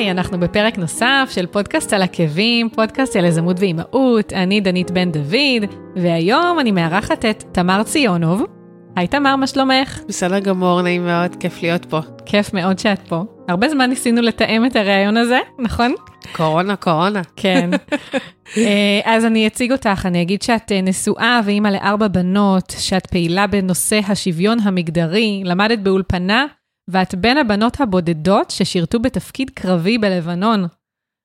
היי, אנחנו בפרק נוסף של פודקאסט על עקבים, פודקאסט על יזמות ואימהות, אני דנית בן דוד, והיום אני מארחת את תמר ציונוב. היי תמר, מה שלומך? בסדר גמור, נעים מאוד, כיף להיות פה. כיף מאוד שאת פה. הרבה זמן ניסינו לתאם את הריאיון הזה, נכון? קורונה, קורונה. כן. אה, אז אני אציג אותך, אני אגיד שאת אה, נשואה ואימא לארבע בנות, שאת פעילה בנושא השוויון המגדרי, למדת באולפנה, ואת בין הבנות הבודדות ששירתו בתפקיד קרבי בלבנון.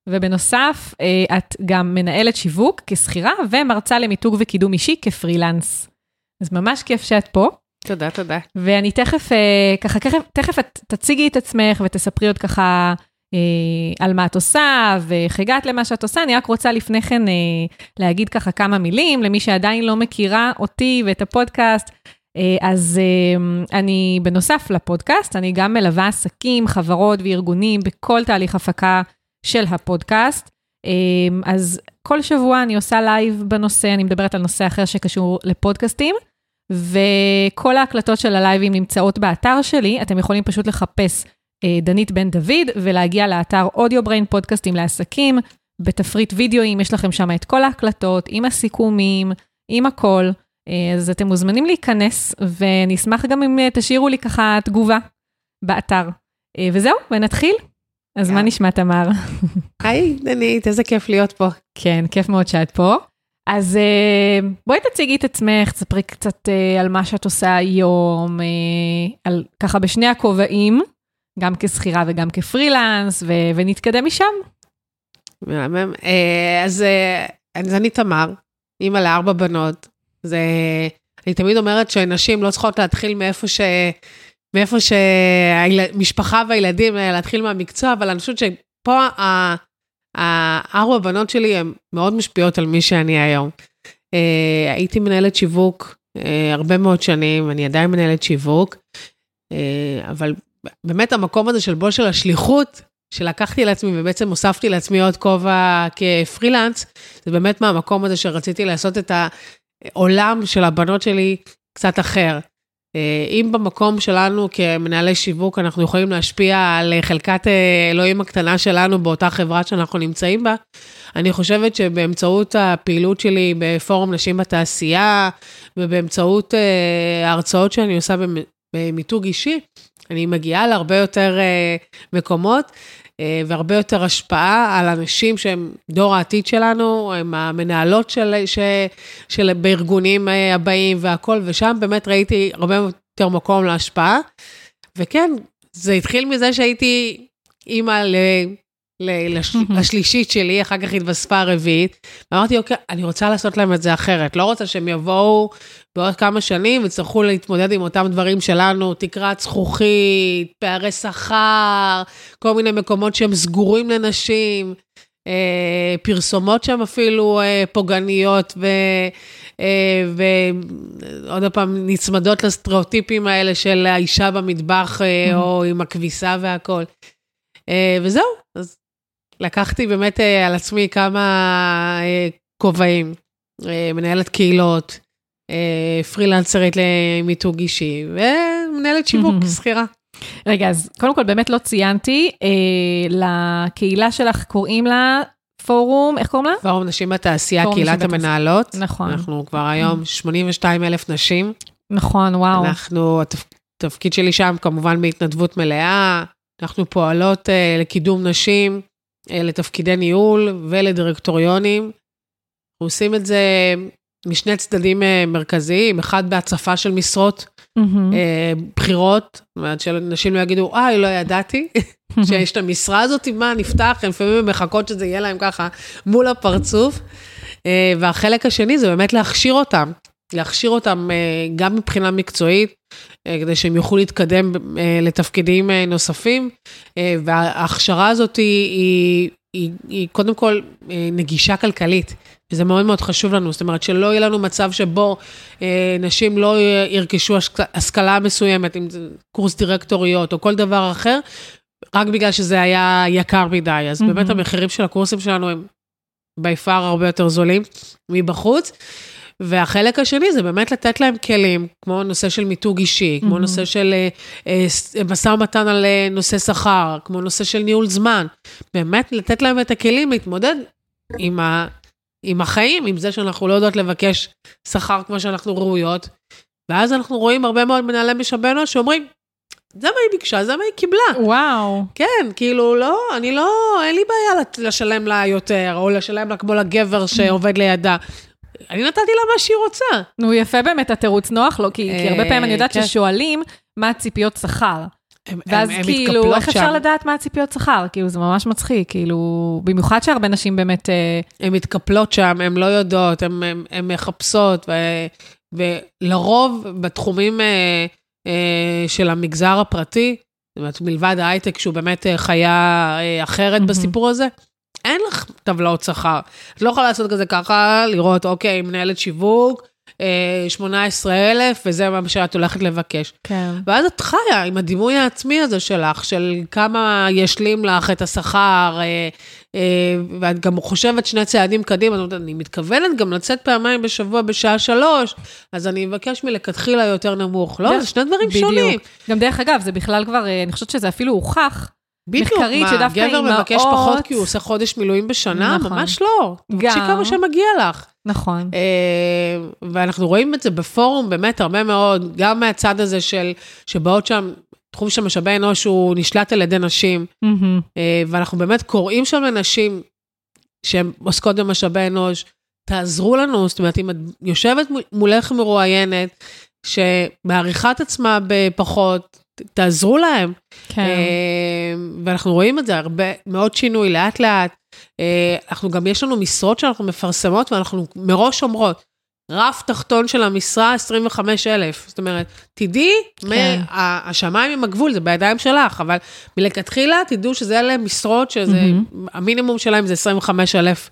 ובנוסף, אה, את גם מנהלת שיווק כשכירה ומרצה למיתוג וקידום אישי כפרילנס. אז ממש כיף שאת פה. תודה, תודה. ואני תכף, ככה, תכף את תציגי את עצמך ותספרי עוד ככה אה, על מה את עושה ואיך הגעת למה שאת עושה. אני רק רוצה לפני כן אה, להגיד ככה כמה מילים למי שעדיין לא מכירה אותי ואת הפודקאסט. אה, אז אני, בנוסף לפודקאסט, אני גם מלווה עסקים, חברות וארגונים בכל תהליך הפקה של הפודקאסט. אז כל שבוע אני עושה live בנושא, אני מדברת על נושא אחר שקשור לפודקאסטים. וכל ההקלטות של הלייבים נמצאות באתר שלי, אתם יכולים פשוט לחפש אה, דנית בן דוד, ולהגיע לאתר Audio Brain פודקאסטים לעסקים. בתפריט וידאוים יש לכם שם את כל ההקלטות, עם הסיכומים, עם הכל. אה, אז אתם מוזמנים להיכנס, ואני אשמח גם אם אה, תשאירו לי ככה תגובה באתר. וזהו, ונתחיל. אז מה נשמע, תמר? היי, דנית, איזה כיף להיות פה. כן, כיף מאוד שאת פה. אז בואי תציגי את עצמך, תספרי קצת על מה שאת עושה היום, על, ככה בשני הכובעים, גם כשכירה וגם כפרילנס, ו- ונתקדם משם. מהמם. אה, אז, אה, אז אני תמר, אימא לארבע בנות. זה, אני תמיד אומרת שנשים לא צריכות להתחיל מאיפה ש... מאיפה שהמשפחה והילדים, אה, להתחיל מהמקצוע, אבל אני חושבת שפה הארבע בנות שלי הן מאוד משפיעות על מי שאני היום. הייתי מנהלת שיווק הרבה מאוד שנים, אני עדיין מנהלת שיווק, אבל באמת המקום הזה של בו של השליחות, שלקחתי לעצמי ובעצם הוספתי לעצמי עוד כובע כפרילנס, זה באמת מהמקום הזה שרציתי לעשות את העולם של הבנות שלי קצת אחר. אה, אם במקום שלנו כמנהלי שיווק אנחנו יכולים להשפיע על חלקת אה, אלוהים הקטנה שלנו באותה חברה שאנחנו נמצאים בה, אני חושבת שבאמצעות הפעילות שלי בפורום נשים בתעשייה ובאמצעות אה, ההרצאות שאני עושה במיתוג אישי, אני מגיעה להרבה יותר מקומות והרבה יותר השפעה על אנשים שהם דור העתיד שלנו, הם המנהלות של, ש, של בארגונים uh, הבאים והכול, ושם באמת ראיתי הרבה יותר מקום להשפעה. וכן, זה התחיל מזה שהייתי אימא ל... לשלישית שלי, אחר כך התווספה הרביעית. ואמרתי, אוקיי, אני רוצה לעשות להם את זה אחרת. לא רוצה שהם יבואו בעוד כמה שנים ויצטרכו להתמודד עם אותם דברים שלנו, תקרת זכוכית, פערי שכר, כל מיני מקומות שהם סגורים לנשים, אה, פרסומות שהן אפילו אה, פוגעניות, ו... אה, ועוד פעם, נצמדות לסטריאוטיפים האלה של האישה במטבח, אה, או עם הכביסה והכול. אה, וזהו, אז לקחתי באמת אה, על עצמי כמה אה, כובעים, אה, מנהלת קהילות, פרילנסרית למיתוג אישי, ומנהלת שיווק, שכירה. רגע, אז קודם כל באמת לא ציינתי, אה, לקהילה שלך קוראים לה פורום, איך קוראים לה? פורום נשים בתעשייה, קהילת המנהלות. נכון. אנחנו כבר היום 82 אלף נשים. נכון, וואו. אנחנו, התפקיד שלי שם כמובן בהתנדבות מלאה, אנחנו פועלות uh, לקידום נשים, לתפקידי ניהול ולדירקטוריונים. אנחנו עושים את זה משני צדדים uh, מרכזיים, אחד בהצפה של משרות mm-hmm. בחירות, זאת אומרת שנשים לא יגידו, אה, לא ידעתי שיש את המשרה הזאת, מה, נפתח, הן לפעמים מחכות שזה יהיה להם ככה מול הפרצוף. והחלק השני זה באמת להכשיר אותם, להכשיר אותם uh, גם מבחינה מקצועית, אה, כדי שהם יוכלו להתקדם אה, לתפקידים אה, נוספים. וההכשרה הזאת היא, היא, היא, קודם כל נגישה כלכלית. וזה מאוד מאוד חשוב לנו, זאת אומרת שלא יהיה לנו מצב שבו אה, נשים לא ירכשו השכלה מסוימת, אם זה קורס דירקטוריות או כל דבר אחר, רק בגלל שזה היה יקר מדי. אז mm-hmm. באמת המחירים של הקורסים שלנו הם בי פאר הרבה יותר זולים מבחוץ. והחלק השני זה באמת לתת להם כלים, כמו נושא של מיתוג אישי, כמו Mhm. נושא של אה, אה, משא ומתן על אה, נושא שכר, כמו נושא של ניהול זמן. באמת לתת להם את הכלים להתמודד עם, ה, עם החיים, עם זה שאנחנו לא יודעות לבקש שכר כמו שאנחנו ראויות. ואז אנחנו רואים הרבה מאוד מנהלי משאבי אנוש שאומרים, זה מה היא ביקשה, זה מה היא קיבלה. וואו. כן, כאילו, לא, אני לא, אין לי בעיה לשלם לה יותר, או לשלם לה כמו לגבר שעובד לידה. אני נתתי לה מה שהיא רוצה. נו, יפה באמת התירוץ נוח לו, כי, הרבה אה, פעמים אני יודעת כן. ששואלים מה הציפיות שכר. הם- ואז הם- הם כאילו, איך אפשר. לדעת מה הציפיות שכר? כאילו, זה ממש מצחיק, כאילו, במיוחד שהרבה נשים באמת... אה, הן מתקפלות שם, הן לא יודעות, הן- מחפשות, ו- ולרוב בתחומים אה, אה, של המגזר הפרטי, זאת אומרת, מלבד ההייטק, שהוא באמת חיה אחרת. בסיפור הזה, אין לך טבלאות שכר. את לא יכולה לעשות כזה ככה, לראות, אוקיי, מנהלת שיווק, אה, 18,000, וזה מה שאת הולכת לבקש. כן. ואז את חיה עם הדימוי העצמי הזה שלך, של כמה ישלים לך את השכר, אה, אה, ואת גם חושבת שני צעדים קדימה, זאת אומרת, אני מתכוונת גם לצאת פעמיים בשבוע בשעה שלוש, אז אני אבקש מלכתחילה יותר נמוך. לא, זה שני דברים בדיוק. שונים. גם דרך אגב, זה בכלל כבר, אה, אני חושבת שזה אפילו הוכח. בדיוק, מה, גבר מבקש פחות כי הוא עושה חודש מילואים בשנה? נכון. ממש לא. תבקשי גם. כמה שמגיע לך. נכון. אה, ואנחנו רואים את זה בפורום באמת הרבה מאוד, גם מהצד הזה של, שבאות שם, תחום של משאבי אנוש הוא נשלט על ידי נשים. אה, ואנחנו באמת קוראים שם לנשים שהן עוסקות במשאבי אנוש, תעזרו לנו, זאת אומרת, אם את יושבת מול- מולך מרואיינת, שמעריכה את עצמה בפחות, תעזרו להם. כן. אה, ואנחנו רואים את זה הרבה, מאוד שינוי, לאט לאט. אה, אנחנו גם, יש לנו משרות שאנחנו מפרסמות, ואנחנו מראש אומרות, רף תחתון של המשרה, 25,000. זאת אומרת, תדעי, כן. השמיים עם הגבול, זה בידיים שלך, אבל מלכתחילה תדעו שזה אלה משרות, שזה, מהמם. המינימום שלהם זה 25,000.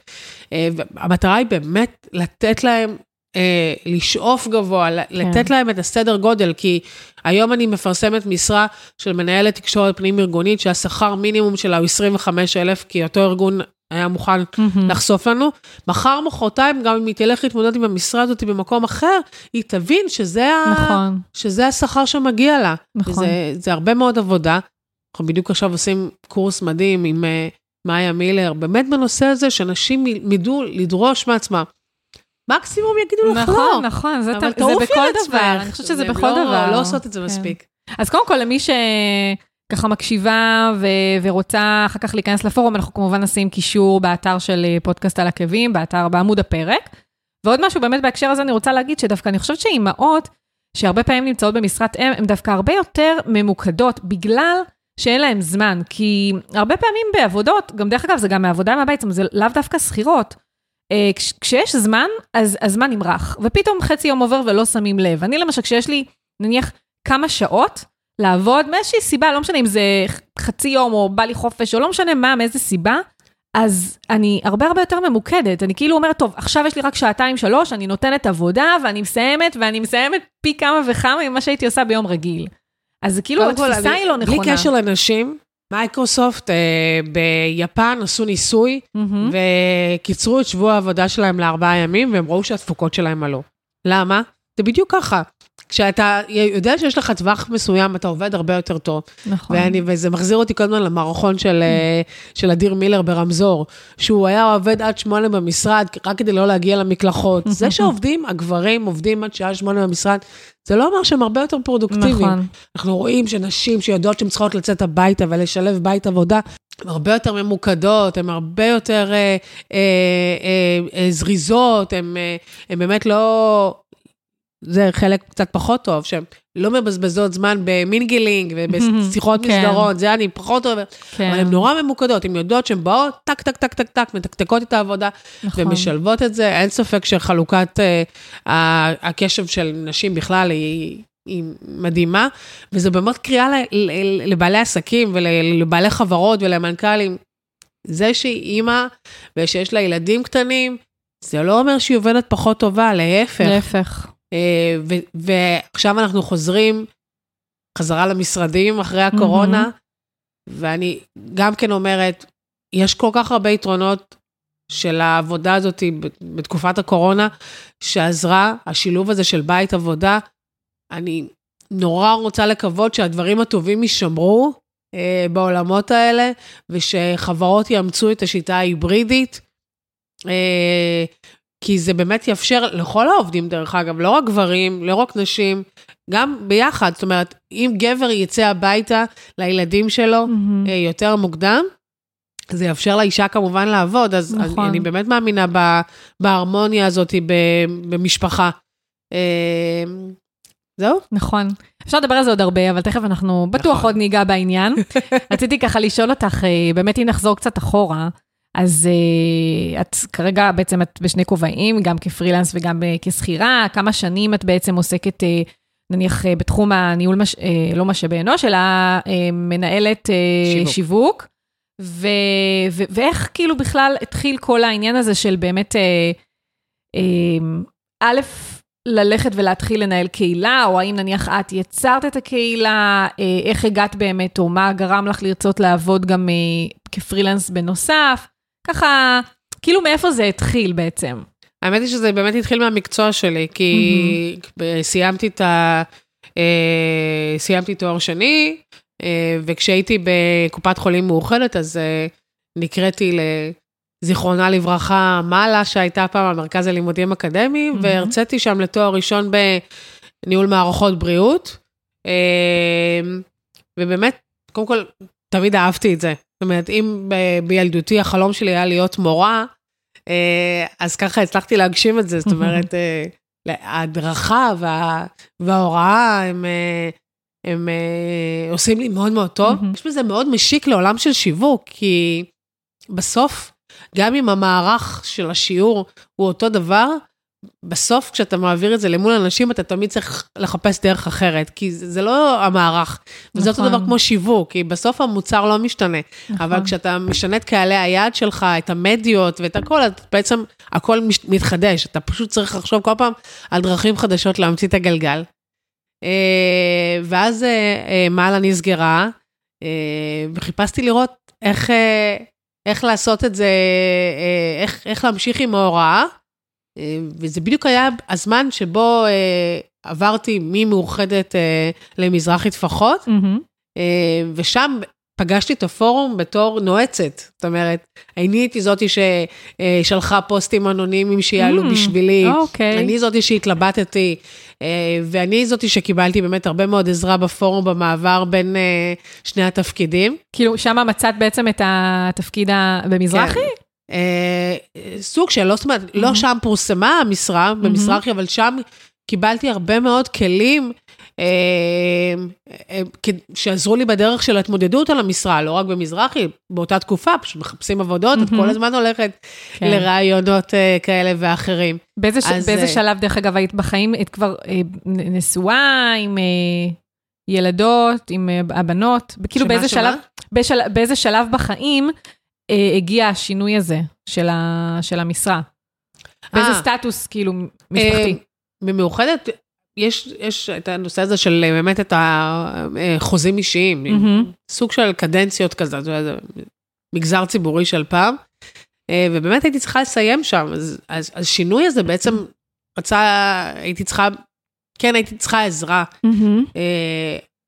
אה, והמטרה היא באמת לתת להם אה, לשאוף גבוה, כן. לתת להם את הסדר גודל, כי היום אני מפרסמת משרה של מנהלת תקשורת פנים-ארגונית, שהשכר מינימום שלה הוא 25,000, כי אותו ארגון היה מוכן מהמם. לחשוף לנו. מחר, מחרתיים, גם אם היא תלך להתמודד עם המשרה הזאת במקום אחר, היא תבין שזה, ה... נכון, שזה השכר שמגיע לה. נכון. זה, זה הרבה מאוד עבודה. אנחנו בדיוק עכשיו עושים קורס מדהים עם uh, מאיה מילר, באמת בנושא הזה, שאנשים ידעו לדרוש מעצמם. מקסימום יגידו לך לא. נכון, נכון, זה אבל זה בכל דבר. אני חושבת שזה בכל לא- דבר. לא עושות את זה כן. מספיק. אז קודם כל, למי שככה מקשיבה ו- ורוצה אחר כך להיכנס לפורום, אנחנו כמובן נשים קישור באתר של אה, פודקאסט על עקבים, באתר, בעמוד הפרק. ועוד משהו באמת בהקשר הזה, אני רוצה להגיד שדווקא אני חושבת שאימהות, שהרבה פעמים נמצאות במשרת אם, הן דווקא הרבה יותר ממוקדות, בגלל שאין להן זמן. כי הרבה פעמים בעבודות, גם דרך אגב, זה גם מעבודה מהבית, זה לאו דווקא שכירות. אה, כש- כשיש זמן, אז הזמן נמרח, ופתאום חצי יום עובר ולא שמים לב. אני למשל, כשיש לי, נניח, כמה שעות לעבוד, מאיזושהי סיבה, לא משנה אם זה חצי יום או בא לי חופש, או לא משנה מה, מאיזה סיבה, אז אני הרבה הרבה יותר ממוקדת. אני כאילו אומרת, טוב, עכשיו יש לי רק שעתיים, שלוש, אני נותנת עבודה, ואני מסיימת, ואני מסיימת פי כמה וכמה ממה שהייתי עושה ביום רגיל. אז כאילו, קודם כל, התפיסה אני- היא לא נכונה. בלי קשר לנשים, מייקרוסופט אה, ביפן עשו ניסוי, מהמם. וקיצרו את שבוע העבודה שלהם לארבעה ימים, והם ראו שהתפוקות שלהם עלו. למה? זה בדיוק ככה. כשאתה יודע שיש לך טווח מסוים, אתה עובד הרבה יותר טוב. נכון. ואני, וזה מחזיר אותי כל הזמן למערכון של, אה, של אדיר מילר ברמזור, שהוא היה עובד עד שמונה במשרד, רק כדי לא להגיע למקלחות. זה שעובדים, הגברים עובדים עד שעה שמונה במשרד, זה לא אומר שהם הרבה יותר פרודוקטיביים. נכון. אנחנו רואים שנשים שיודעות שהן צריכות לצאת הביתה ולשלב בית עבודה, הן הרבה יותר ממוקדות, הן הרבה יותר אה, אה, אה, אה, זריזות, הן אה, באמת לא... זה חלק קצת פחות טוב, שהן לא מבזבזות זמן ב mingling ובשיחות כן. מסדרון, זה אני פחות אוהבת, כן. אבל הן נורא ממוקדות, הן יודעות שהן באות, טק, טק, טק, טק, טק, מתקתקות את העבודה, נכון. ומשלבות את זה. אין ספק שחלוקת אה, הקשב של נשים בכלל היא, היא מדהימה, וזה באמת קריאה לבעלי עסקים ולבעלי חברות ולמנכ"לים. זה שהיא אימא ושיש לה ילדים קטנים, זה לא אומר שהיא עובדת פחות טובה, להפך. להפך. אה, ועכשיו אנחנו חוזרים חזרה למשרדים אחרי הקורונה, ואני גם כן אומרת, יש כל כך הרבה יתרונות של העבודה הזאת בתקופת הקורונה, שעזרה, השילוב הזה של בית עבודה. אני נורא רוצה לקוות שהדברים הטובים יישמרו אה, בעולמות האלה, ושחברות יאמצו את השיטה ההיברידית. אה, כי זה באמת יאפשר לכל העובדים, דרך אגב, לא רק גברים, לא רק נשים, גם ביחד. זאת אומרת, אם גבר יצא הביתה לילדים שלו mm-hmm. יותר מוקדם, זה יאפשר לאישה כמובן לעבוד, אז נכון. אני, אני באמת מאמינה בהרמוניה הזאת במשפחה. אה, זהו? נכון. אפשר לדבר על זה עוד הרבה, אבל תכף אנחנו בטוח נכון. עוד ניגע בעניין. רציתי ככה לשאול אותך, באמת אם נחזור קצת אחורה, אז uh, את כרגע בעצם את בשני כובעים, גם כפרילנס וגם uh, כשכירה, כמה שנים את בעצם עוסקת, uh, נניח, בתחום הניהול, מש, לא משאבי אנוש, אלא מנהלת שיווק. שיווק. ו, ו, ואיך כאילו בכלל התחיל כל העניין הזה של באמת, uh, א', ללכת ולהתחיל לנהל קהילה, או האם נניח את יצרת את הקהילה, איך הגעת באמת, או מה גרם לך לרצות לעבוד גם כפרילנס בנוסף. ככה, כאילו מאיפה זה התחיל בעצם? האמת היא שזה באמת התחיל מהמקצוע שלי, כי mm-hmm. סיימתי את ה... אה, סיימתי תואר שני, אה, וכשהייתי בקופת חולים מאוחדת, אז אה, נקראתי לזיכרונה לברכה, מעלה, שהייתה פעם המרכז הלימודים אקדמיים, mm-hmm. והרציתי שם לתואר ראשון בניהול מערכות בריאות. ובאמת, קודם כל, תמיד אהבתי את זה. אומרת, אם בילדותי החלום שלי היה להיות מורה, אה, אז ככה הצלחתי להגשים את זה, זאת אומרת, אה, ההדרכה וה, וההוראה הם, אה, הם עושים לי מאוד מאוד טוב. יש בזה מאוד משיק לעולם של שיווק, כי בסוף, גם אם המערך של השיעור הוא אותו דבר, בסוף כשאתה מעביר את זה למול אנשים, אתה תמיד צריך לחפש דרך אחרת, כי זה, זה לא המערך. נכון. וזה אותו דבר כמו שיווק, כי בסוף המוצר לא משתנה. נכון. אבל כשאתה משנה את קהלי היעד שלך, את המדיות ואת הכל, בעצם הכל מתחדש. אתה פשוט צריך לחשוב כל פעם על דרכים חדשות להמציא את הגלגל. אה, ואז אה, אה, מעלה נסגרה, וחיפשתי לראות איך, איך לעשות את זה, איך, איך להמשיך עם ההוראה. אה, וזה בדיוק היה הזמן שבו אה, עברתי ממאוחדת אה, למזרחי טפחות, mm-hmm. אה, ושם פגשתי את הפורום בתור נועצת. זאת אומרת, אני הייתי זאתי ששלחה פוסטים אנונימיים שיעלו mm, בשבילי, okay. אוקיי. אני זאתי שהתלבטתי, אה, ואני זאתי שקיבלתי באמת הרבה מאוד עזרה בפורום במעבר בין אה, שני התפקידים. כאילו, שם מצאת בעצם את התפקיד במזרחי? כן. אה, סוג של, לא, זאת אומרת, mm-hmm. לא שם פורסמה המשרה mm-hmm. במזרחי, אבל שם קיבלתי הרבה מאוד כלים אה, אה, שעזרו לי בדרך של ההתמודדות על המשרה, לא רק במזרחי, באותה תקופה, פשוט מחפשים עבודות, mm-hmm. את כל הזמן הולכת כן. לראיונות אה, כאלה ואחרים. באיזה, אז, באיזה שלב, דרך אגב, היית בחיים, היית כבר נשואה עם... ילדות, עם הבנות, כאילו באיזה שלב, בשל, באיזה שלב בחיים אה, הגיע השינוי הזה של, ה, של המשרה? באיזה 아, אה. סטטוס, כאילו, משפחתי? אה, במאוחדת, יש, יש את הנושא הזה של באמת את החוזים אישיים, mm-hmm. סוג של קדנציות כזה, זה מגזר ציבורי של פעם, ובאמת הייתי צריכה לסיים שם, אז, אז השינוי הזה בעצם רצה, הייתי צריכה, כן, הייתי צריכה עזרה. Mm-hmm.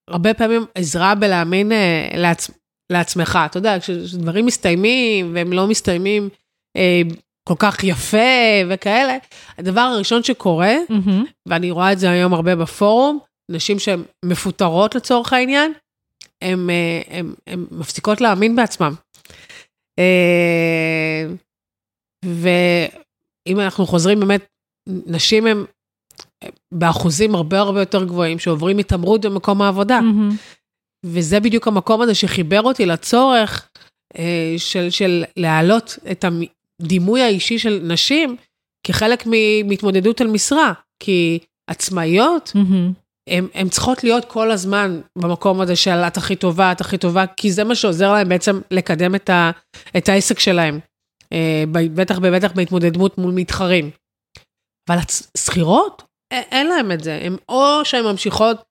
הרבה פעמים עזרה בלהאמין לעצ... לעצמך. אתה יודע, כשדברים מסתיימים והם לא מסתיימים אה, כל כך יפה וכאלה, הדבר הראשון שקורה, mm-hmm. ואני רואה את זה היום הרבה בפורום, נשים שהן מפוטרות לצורך העניין, הן אה, מפסיקות להאמין בעצמן. אה, ואם אנחנו חוזרים באמת, נשים הן באחוזים הרבה הרבה יותר גבוהים שעוברים התעמרות במקום העבודה. Mm-hmm. וזה בדיוק המקום הזה שחיבר אותי לצורך אה, של, של להעלות את הדימוי האישי של נשים כחלק מהתמודדות על משרה. כי עצמאיות, mm-hmm. הן צריכות להיות כל הזמן במקום הזה של את הכי טובה, את הכי טובה, כי זה מה שעוזר להן בעצם לקדם את, ה, את העסק שלהן. אה, בטח ובטח בהתמודדות מול מתחרים. אבל השכירות, אין להן את זה. הן או שהן ממשיכות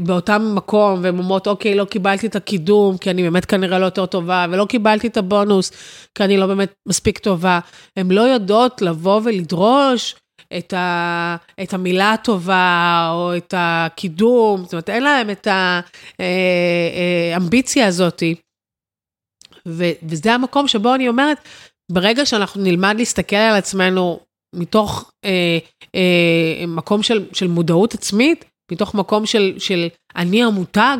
באותם מקום, והן אומרות, אוקיי, לא קיבלתי את הקידום, כי אני באמת כנראה לא יותר טובה, ולא קיבלתי את הבונוס, כי אני לא באמת מספיק טובה. הן לא יודעות לבוא ולדרוש את, ה, את המילה הטובה, או את הקידום, זאת אומרת, אין להן את האמביציה הזאת. ו, וזה המקום שבו אני אומרת, ברגע שאנחנו נלמד להסתכל על עצמנו מתוך אה, אה, מקום של, של מודעות עצמית, מתוך מקום של, של אני המותג,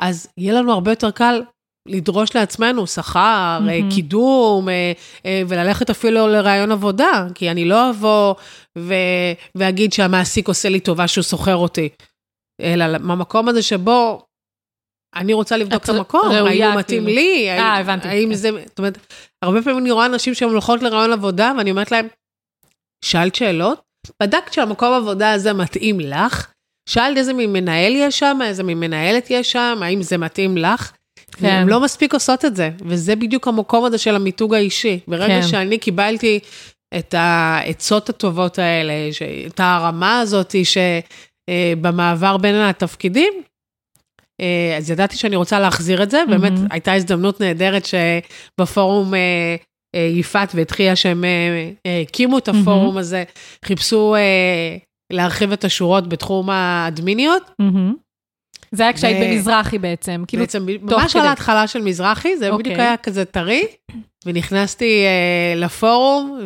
אז יהיה לנו הרבה יותר קל לדרוש לעצמנו שכר, mm-hmm. קידום, אה, אה, וללכת אפילו לרעיון עבודה, כי אני לא אבוא ו- ואגיד שהמעסיק עושה לי טובה שהוא שוכר אותי, אלא מהמקום הזה שבו אני רוצה לבדוק את את המקום, האם הוא מתאים כאילו. לי, אה, האם, הבנתי, האם כן. זה, זאת אומרת, הרבה פעמים אני רואה אנשים שהן הולכות לרעיון עבודה, ואני אומרת להם, שאלת שאלות? בדקת שהמקום העבודה הזה מתאים לך? שאלת איזה מין מנהל יש שם, איזה מין מנהלת יש שם, האם זה מתאים לך? כן. והן לא מספיק עושות את זה, וזה בדיוק המקום הזה של המיתוג האישי. ברגע כן. שאני קיבלתי את העצות הטובות האלה, את הרמה הזאת שבמעבר בין התפקידים, אה, אז ידעתי שאני רוצה להחזיר את זה, באמת מהמם. הייתה הזדמנות נהדרת שבפורום אה, אה, יפעת והתחייה שהם אה, אה, הקימו את הפורום הזה, חיפשו אה, להרחיב את השורות בתחום האדמיניות. מהמם. זה היה כשהיית במזרחי בעצם, כאילו, בעצם ממש על. ההתחלה של מזרחי, זה בדיוק אוקיי. היה כזה טרי, ונכנסתי אה, לפורום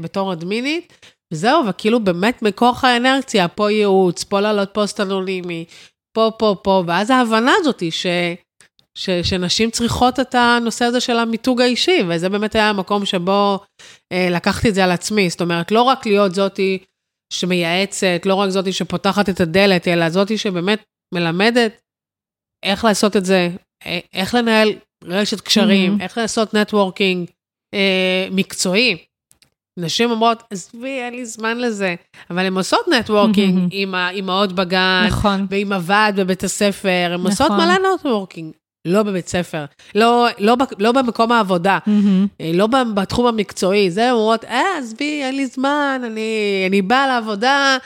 בתור אדמינית, וזהו, וכאילו באמת מכוח האנרציה, פה ייעוץ, פה לעלות פוסט אנונימי, פה, פה, פה, ואז ההבנה הזאת היא ש... ש, שנשים צריכות את הנושא הזה של המיתוג האישי, וזה באמת היה המקום שבו אה, לקחתי את זה על עצמי. זאת אומרת, לא רק להיות זאתי שמייעצת, לא רק זאתי שפותחת את הדלת, אלא זאתי שבאמת מלמדת איך לעשות את זה, אה, איך לנהל רשת קשרים, Mhm. איך לעשות networking אה, מקצועי. נשים אומרות, עזבי, אין לי זמן לזה, אבל הן עושות networking Mhm. עם האימהות בגן, נכון. ועם הוועד בבית הספר, הן עושות נכון. מלא networking. לא בבית ספר, לא, לא, לא במקום העבודה, מהמם. אה, לא בתחום המקצועי. זה אומרות, אה, עזבי, אין לי זמן, אני, אני באה לעבודה,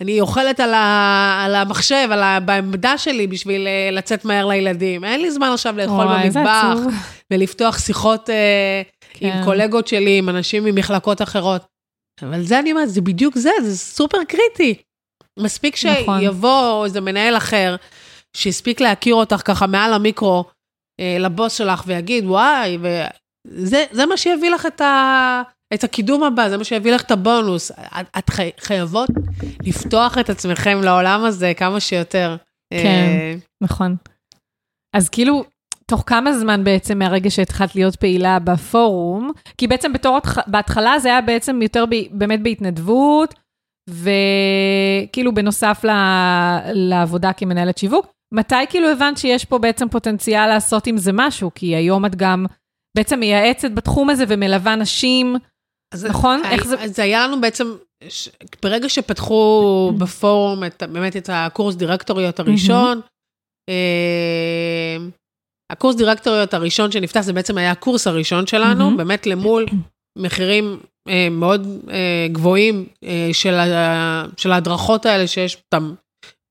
אני אוכלת על, ה, על המחשב, על ה, בעמדה שלי בשביל אה, לצאת מהר לילדים. אין לי זמן עכשיו לאכול וואי, במטבח. ולפתוח שיחות אה, כן. עם קולגות שלי, עם אנשים ממחלקות אחרות. אבל זה אני אומרת, זה בדיוק זה, זה סופר קריטי. מספיק נכון. שיבוא איזה מנהל אחר, שהספיק להכיר אותך ככה מעל המיקרו, אה, לבוס שלך ויגיד, וואי, וזה זה מה שיביא לך את, ה, את הקידום הבא, זה מה שיביא לך את הבונוס. את, את חי, חייבות לפתוח את עצמכם לעולם הזה כמה שיותר. כן. אה, נכון. אז כאילו, תוך כמה זמן בעצם מהרגע שהתחלת להיות פעילה בפורום, כי בעצם בתור, התח- בהתחלה זה היה בעצם יותר ב, באמת בהתנדבות, וכאילו בנוסף ל, לעבודה כמנהלת שיווק, מתי כאילו הבנת שיש פה בעצם פוטנציאל לעשות עם זה משהו? כי היום את גם בעצם מייעצת בתחום הזה ומלווה נשים, אז נכון? היה- איך זה- אז היה לנו בעצם, ש- ברגע שפתחו בפורום את, באמת את הקורס דירקטוריות הראשון, אה, הקורס דירקטוריות הראשון שנפתח, זה בעצם היה הקורס הראשון שלנו. באמת למול מחירים אה, מאוד אה, גבוהים אה, של ההדרכות האלה שיש אותם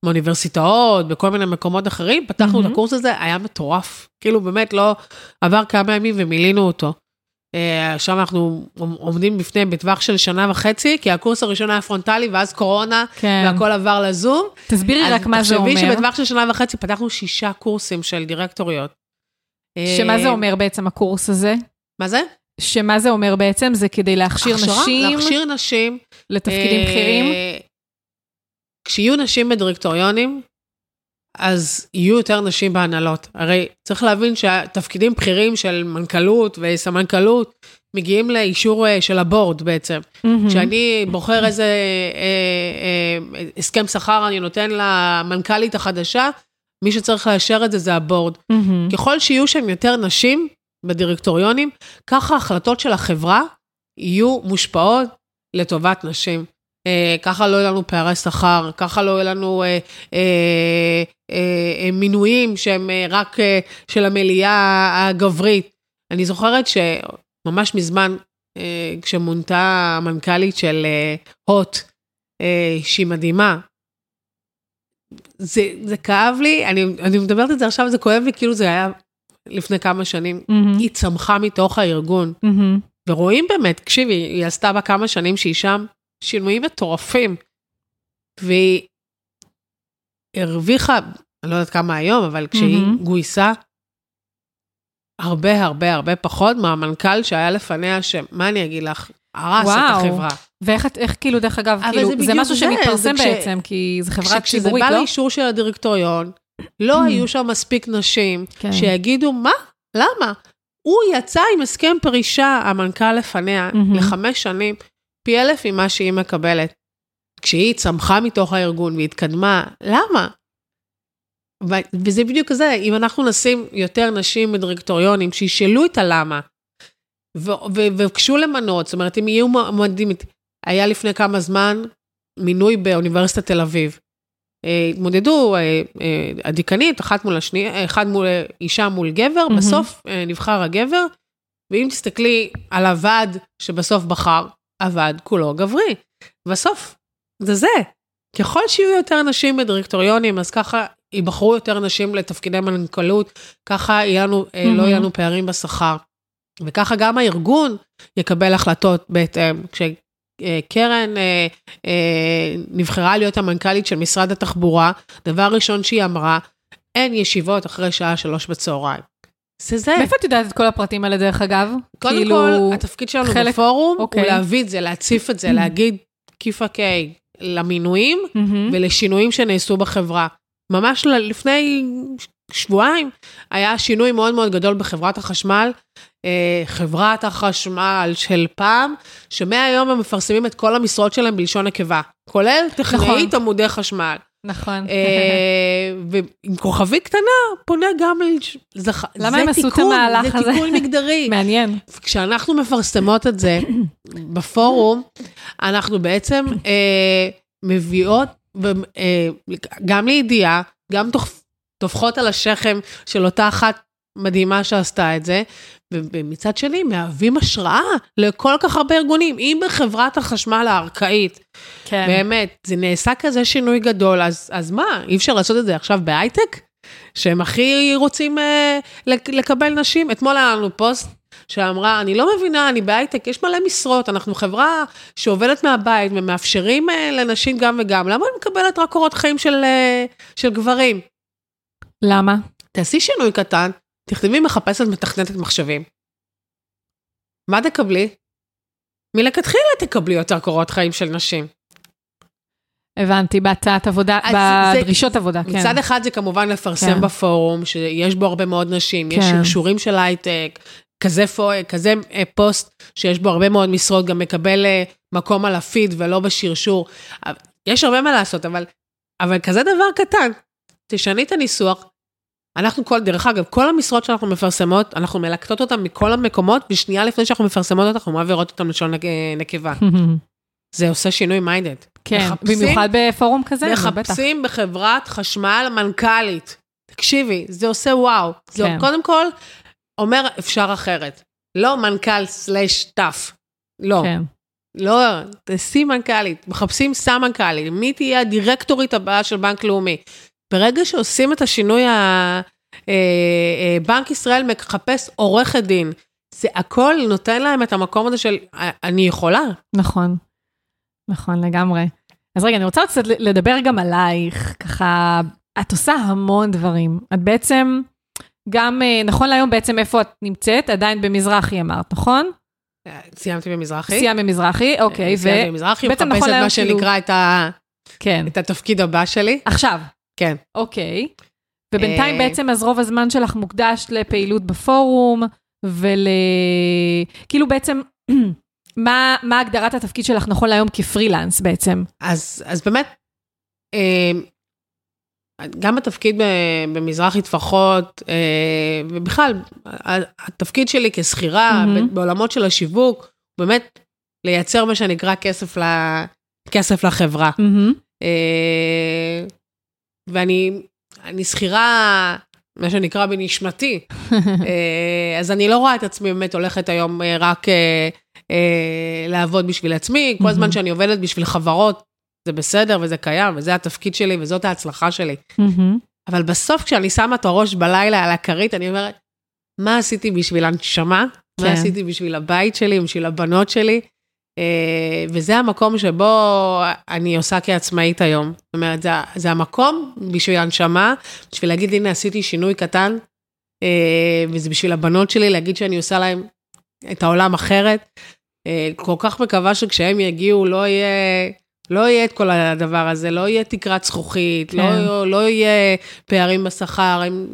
באוניברסיטאות, בכל מיני מקומות אחרים, פתחנו את מהמם. הקורס הזה, היה מטורף. כאילו באמת לא, עבר כמה ימים ומילינו אותו. אה, עכשיו אנחנו עומדים בפני בטווח של שנה וחצי, כי הקורס הראשון היה פרונטלי, ואז קורונה, כן. והכל עבר לזום. תסבירי רק מה זה אומר. תחשבי שבטווח של שנה וחצי פתחנו שישה קורסים של דירקטוריות. שמה אה, זה אומר בעצם הקורס הזה? מה זה? שמה זה אומר בעצם? זה כדי להכשיר הכשרה, נשים להכשיר נשים. לתפקידים אה, בכירים? כשיהיו נשים בדירקטוריונים, אז יהיו יותר נשים בהנהלות. הרי צריך להבין שהתפקידים בכירים של מנכ"לות וסמנכ"לות מגיעים לאישור אה, של הבורד בעצם. כשאני בוחר איזה אה, אה, הסכם שכר אני נותן למנכ"לית החדשה, מי שצריך לאשר את זה זה הבורד. מהמם. ככל שיהיו שם יותר נשים בדירקטוריונים, ככה ההחלטות של החברה יהיו מושפעות לטובת נשים. אה, ככה לא יהיו לנו פערי שכר, ככה לא יהיו לנו אה, אה, אה, אה, מינויים שהם אה, רק אה, של המליאה הגברית. אני זוכרת שממש מזמן, אה, כשמונתה המנכ"לית של אה, הוט, אה, שהיא מדהימה, זה, זה כאב לי, אני, אני מדברת את זה עכשיו, זה כואב לי כאילו זה היה לפני כמה שנים. מהמם, היא צמחה מתוך הארגון. ורואים ורואים באמת, תקשיבי, היא עשתה בה כמה שנים שהיא שם, שינויים מטורפים. והיא הרוויחה, אני לא יודעת כמה היום, אבל כשהיא מהמם. גויסה, הרבה הרבה הרבה פחות מהמנכ"ל שהיה לפניה, שמה אני אגיד לך, הרס את וואו. החברה. ואיך, את- איך כאילו, דרך אגב, כאילו, זה זה, משהו זה, שמתפרסם זה כש- בעצם, כי זו חברה כשזה ציבורית, בא לא? לאישור של הדירקטוריון, לא היו שם מספיק נשים כן. שיגידו, מה? למה? הוא יצא עם הסכם פרישה, המנכ"ל לפניה. לחמש שנים, פי אלף ממה שהיא מקבלת. כשהיא צמחה מתוך הארגון והתקדמה, למה? וזה בדיוק זה, אם אנחנו נשים יותר נשים בדירקטוריונים, שישאלו את הלמה, ו- ו- ובקשו למנות, זאת אומרת, אם יהיו מועמדים, היה לפני כמה זמן מינוי באוניברסיטת תל אביב. אה, התמודדו אה, אה, הדיקנית, אחת מול השנייה, אחד מול אישה מול גבר, מהמם. בסוף נבחר הגבר, ואם תסתכלי על הוועד שבסוף בחר, הוועד כולו גברי. בסוף, זה זה. ככל שיהיו יותר נשים בדירקטוריונים, אז ככה ייבחרו יותר נשים לתפקידי מנכ"לות, ככה יהיה לנו, אה, לא. יהיו לנו פערים בשכר. וככה גם הארגון יקבל החלטות בהתאם. כשקרן אה, אה, נבחרה להיות המנכ"לית של משרד התחבורה, דבר ראשון שהיא אמרה, אין ישיבות אחרי שעה שלוש בצהריים. זה זה. מאיפה את יודעת את כל הפרטים האלה, דרך אגב? קודם כאילו, כל, התפקיד שלנו חלק- בפורום אוקיי. הוא להביא את זה, להציף את זה, להגיד כיפה קיי למינויים. ולשינויים שנעשו בחברה. ממש לפני שבועיים היה שינוי מאוד מאוד גדול בחברת החשמל. אה, חברת החשמל של פעם, שמהיום הם מפרסמים את כל המשרות שלהם בלשון נקבה, כולל טכנאית עמודי חשמל. נכון. אה, ועם כוכבית קטנה, פונה גם ל... זה למה הם עשו את המהלך הזה? זה תיקון מגדרי. מעניין. כשאנחנו מפרסמות את זה בפורום, אנחנו בעצם אה, מביאות, אה, גם לידיעה, גם טופחות על השכם של אותה אחת מדהימה שעשתה את זה, ומצד שני מהווים השראה לכל כך הרבה ארגונים. אם בחברת החשמל הארכאית, כן. באמת, זה נעשה כזה שינוי גדול, אז, אז מה, אי אפשר לעשות את זה עכשיו בהייטק? שהם הכי רוצים אה, לק- לקבל נשים? אתמול היה לנו פוסט שאמרה, אני לא מבינה, אני בהייטק, יש מלא משרות, אנחנו חברה שעובדת מהבית ומאפשרים אה, לנשים גם וגם, למה אני מקבלת רק קורות חיים של, אה, של גברים? למה? תעשי שינוי קטן, תכתבי מחפשת מתכנתת מחשבים. מה תקבלי? מלכתחילה תקבלי יותר קורות חיים של נשים. הבנתי, בהצעת עבודה, אז זה- בדרישות עבודה, כן. מצד אחד זה כמובן לפרסם כן. בפורום, שיש בו הרבה מאוד נשים, יש כן. שרשורים של הייטק, כזה, פו, כזה אה, פוסט שיש בו הרבה מאוד משרות, גם מקבל אה, מקום על הפיד ולא בשרשור. אבל- יש הרבה מה לעשות, אבל, אבל כזה דבר קטן, תשני את הניסוח. אנחנו כל, דרך אגב, כל המשרות שאנחנו מפרסמות, אנחנו מלקטות אותן מכל המקומות, ושנייה לפני שאנחנו מפרסמות אותן, אנחנו מעבירות אותן לשון נק- נקבה. זה עושה שינוי minded. כן, מחפשים- במיוחד בפורום כזה, זה בטח. מחפשים בחברת חשמל מנכ"לית. תקשיבי, זה עושה וואו. זה כן. קודם כל אומר אפשר אחרת. לא מנכ"ל סלאש טאף. לא, כן. לא, תעשי מנכ"לית. מחפשים סמנכ"לית. מי תהיה הדירקטורית הבאה של בנק לאומי? ברגע שעושים את השינוי, ה... אה, אה, בנק ישראל מחפש עורכת דין. זה הכל נותן להם את המקום הזה של "אה, אני יכולה. נכון, נכון, לגמרי. אז רגע, אני רוצה קצת לדבר גם עלייך, ככה, את עושה המון דברים. את בעצם, גם, נכון להיום בעצם איפה את נמצאת? עדיין במזרחי אמרת, נכון? סיימתי במזרחי. סיימת במזרחי, אוקיי, סיימתי במזרחי, מחפשת נכון מה כאילו- שנקרא את ה... כן. את התפקיד הבא שלי. עכשיו. כן. אוקיי. ובינתיים אה, בעצם אז רוב הזמן שלך מוקדש לפעילות בפורום, ול... כאילו בעצם, מה, מה הגדרת התפקיד שלך נכון להיום כפרילנס בעצם? אז, אז באמת, אה, גם התפקיד במזרחי טפחות, אה, ובכלל, התפקיד שלי כשכירה. ב- בעולמות של השיווק, באמת לייצר מה שנקרא כסף, ל, כסף לחברה. מהמם. ואני אני שכירה, מה שנקרא בנשמתי, אה, אז אני לא רואה את עצמי באמת הולכת היום אה, רק אה, לעבוד בשביל עצמי, כל מהמם. זמן שאני עובדת בשביל חברות, זה בסדר וזה קיים, וזה התפקיד שלי וזאת ההצלחה שלי. אבל בסוף כשאני שמה את הראש בלילה על הכרית, אני אומרת, מה עשיתי בשביל הנשמה? כן. מה עשיתי בשביל הבית שלי, בשביל הבנות שלי? אה, וזה המקום שבו אני עושה כעצמאית היום. זאת אומרת, זה, זה המקום בשביל הנשמה, בשביל להגיד, הנה, עשיתי שינוי קטן, אה, וזה בשביל הבנות שלי, להגיד שאני עושה להם את העולם אחרת. אה, כל כך מקווה שכשהם יגיעו לא יהיה, לא יהיה את כל הדבר הזה, לא יהיה תקרת זכוכית, כן. לא, לא יהיה פערים בשכר, הם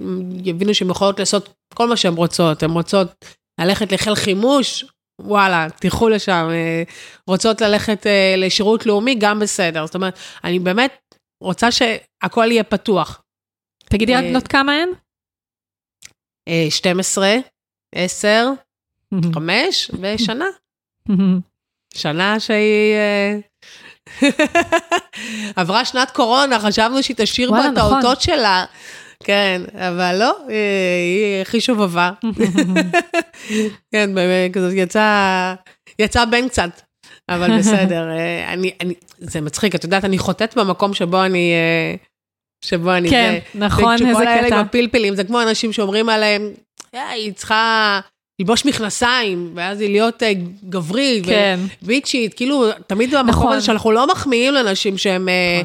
יבינו שהן יכולות לעשות כל מה שהן רוצות, הן רוצות ללכת לחיל חימוש, וואלה, תלכו לשם, אה, רוצות ללכת אה, לשירות לאומי, גם בסדר. זאת אומרת, אני באמת רוצה שהכל יהיה פתוח. תגידי רק אה, בנות כמה הן? אה, 12, 10, 5 ושנה. שנה שהיא... עברה שנת קורונה, חשבנו שהיא תשאיר בה את נכון. האותות שלה. כן, אבל לא, אה, היא הכי שובבה. כן, באמת, כזאת יצא, יצא בן קצת, אבל בסדר. אה, אני, אני, זה מצחיק, את יודעת, אני חוטאת במקום שבו אני, אה, שבו אני כן, זה. נכון, איזה האלה קטע. עם הפלפלים, זה כמו אנשים שאומרים עליהם, "אה, היא צריכה ללבוש מכנסיים, ואז היא להיות אה, גברית, כן. ביצ'ית, כאילו, תמיד במקום נכון. הזה שאנחנו לא מחמיאים לנשים שהן אה,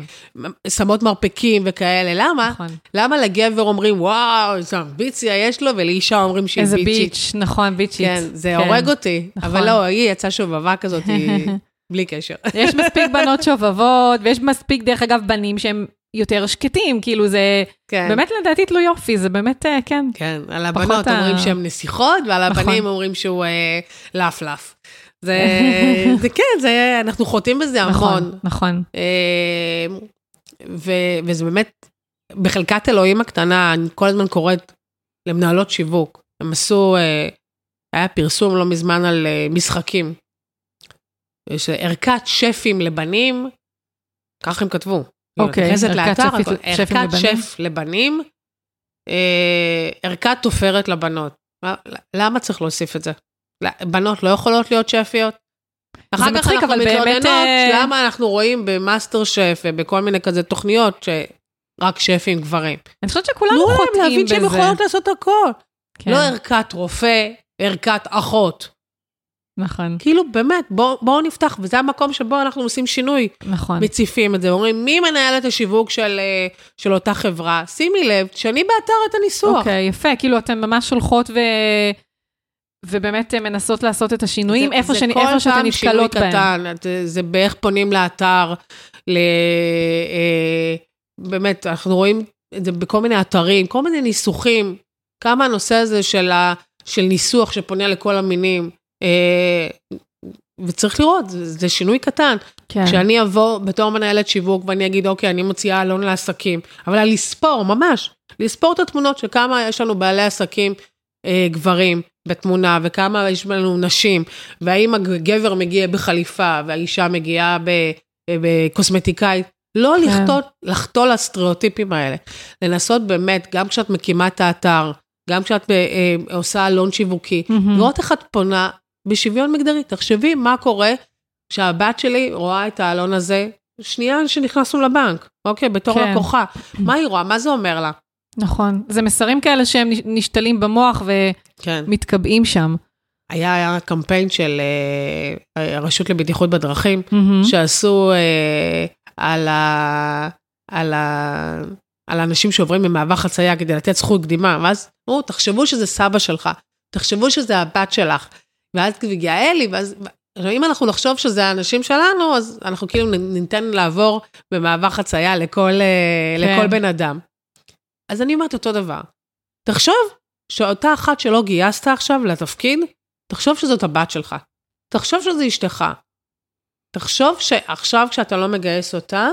שמות מרפקים וכאלה, למה? נכון. למה לגבר אומרים, וואו, איזה אמביציה יש לו, ולאישה אומרים שהיא איזה ביצ'ית. ביץ', נכון, ביצ'ית. כן, זה הורג אותי. נכון. אבל לא, היא יצאה שובבה כזאת, היא- בלי קשר. יש מספיק בנות שובבות, ויש מספיק, דרך אגב, בנים שהם יותר שקטים, כאילו זה כן. באמת לדעתי תלוי יופי, זה באמת, אה, כן. כן, על הבנות ה- אומרים שהן נסיכות, ועל נכון. הבנים אומרים שהוא אה, לפלף. זה, זה כן, זה, אנחנו חוטאים בזה המון. נכון, נכון. אה, ו- וזה באמת, בחלקת אלוהים הקטנה, אני כל הזמן קוראת למנהלות שיווק. הם עשו, אה, היה פרסום לא מזמן על אה, משחקים. יש ערכת שפים לבנים, ככה הם כתבו. אוקיי, אני נכנסת ערכת שפים? שף לבנים, אה, ערכת תופרת לבנות. מה- למה צריך להוסיף את זה? בנות לא יכולות להיות שפיות? אחר כך מצחיק, אנחנו אבל באמת, מתלוננות אה, למה אנחנו רואים במאסטר שף ובכל מיני כזה תוכניות שרק שפים גברים. אני חושבת שכולנו תנו להם חוטאים להבין שהם בזה. יכולות לעשות הכל. כן, לא ערכת רופא, ערכת אחות. נכון, כאילו, באמת, בואו בוא נפתח, וזה המקום שבו אנחנו עושים שינוי. נכון. מציפים את זה, אומרים, מי מנהל את השיווק של, אה, של אותה חברה? שימי לב, תשני באתר את הניסוח. אוקיי, יפה, כאילו אתן ממש הולכות ו... ובאמת אה, מנסות לעשות את השינויים איפה, זה שאני, כל איפה שאתן פעם נתקלות שינוי בהם. קטן, את- זה באיך פונים לאתר, ל... אה, באמת, אנחנו רואים את זה בכל מיני אתרים, כל מיני ניסוחים, כמה הנושא הזה של, ה... של ניסוח שפונה לכל המינים, אה, וצריך לראות, זה, זה שינוי קטן. כן, כשאני אבוא בתור מנהלת שיווק ואני אגיד, אוקיי, אני מוציאה עלון לעסקים, אבל לספור, ממש, לספור את התמונות של כמה יש לנו בעלי עסקים אה, גברים בתמונה, וכמה יש לנו נשים, והאם הגבר מגיע בחליפה והאישה מגיעה אה, בקוסמטיקאית. לא כן. לחטוא, לחטוא לסטריאוטיפים האלה. לנסות באמת, גם כשאת מקימה את האתר, גם כשאת אה, אה, עושה עלון שיווקי, מהמם. לראות איך את פונה בשוויון מגדרי. תחשבי מה קורה כשהבת שלי רואה את העלון הזה, שנייה שנכנסנו לבנק, אוקיי? בתור כן. לקוחה. מה היא רואה? מה זה אומר לה? נכון. זה מסרים כאלה שהם נש- נשתלים במוח כן. ומתקבעים שם. היה, היה קמפיין של אה, הרשות לבטיחות בדרכים, מהמם. שעשו אה, על, ה, על, ה, על האנשים שעוברים במעבר חצייה כדי לתת זכות קדימה, ואז אמרו, תחשבו שזה סבא שלך, תחשבו שזה הבת שלך, ואז הגיעה אלי, ואז... עכשיו, אם אנחנו נחשוב שזה האנשים שלנו, אז אנחנו כאילו ניתן לעבור במעבר חצייה לכל, אה, כן. לכל בן אדם. אז אני אומרת אותו דבר. תחשוב שאותה אחת שלא גייסת עכשיו לתפקיד, תחשוב שזאת הבת שלך. תחשוב שזו אשתך. תחשוב שעכשיו כשאתה לא מגייס אותה,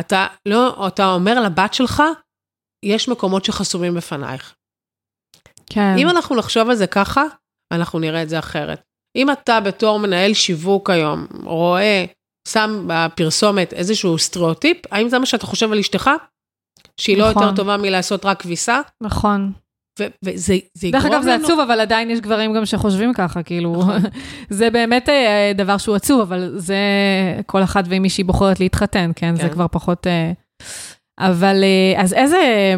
אתה לא, אתה אומר לבת שלך, יש מקומות שחסומים בפנייך. כן. אם אנחנו נחשוב על זה ככה, אנחנו נראה את זה אחרת. אם אתה בתור מנהל שיווק היום רואה, שם בפרסומת איזשהו סטריאוטיפ, האם זה מה שאתה חושב על אשתך? שהיא לא נכון. יותר טובה מלעשות רק כביסה? נכון. ו- וזה זה דרך יגרום אגב, זה לנו... עצוב, אבל עדיין יש גברים גם שחושבים ככה, כאילו, זה באמת אה, דבר שהוא עצוב, אבל זה כל אחת ועם מי שהיא בוחרת להתחתן, כן? זה כן. כבר פחות... אה, אבל אה, אז איזה, אה,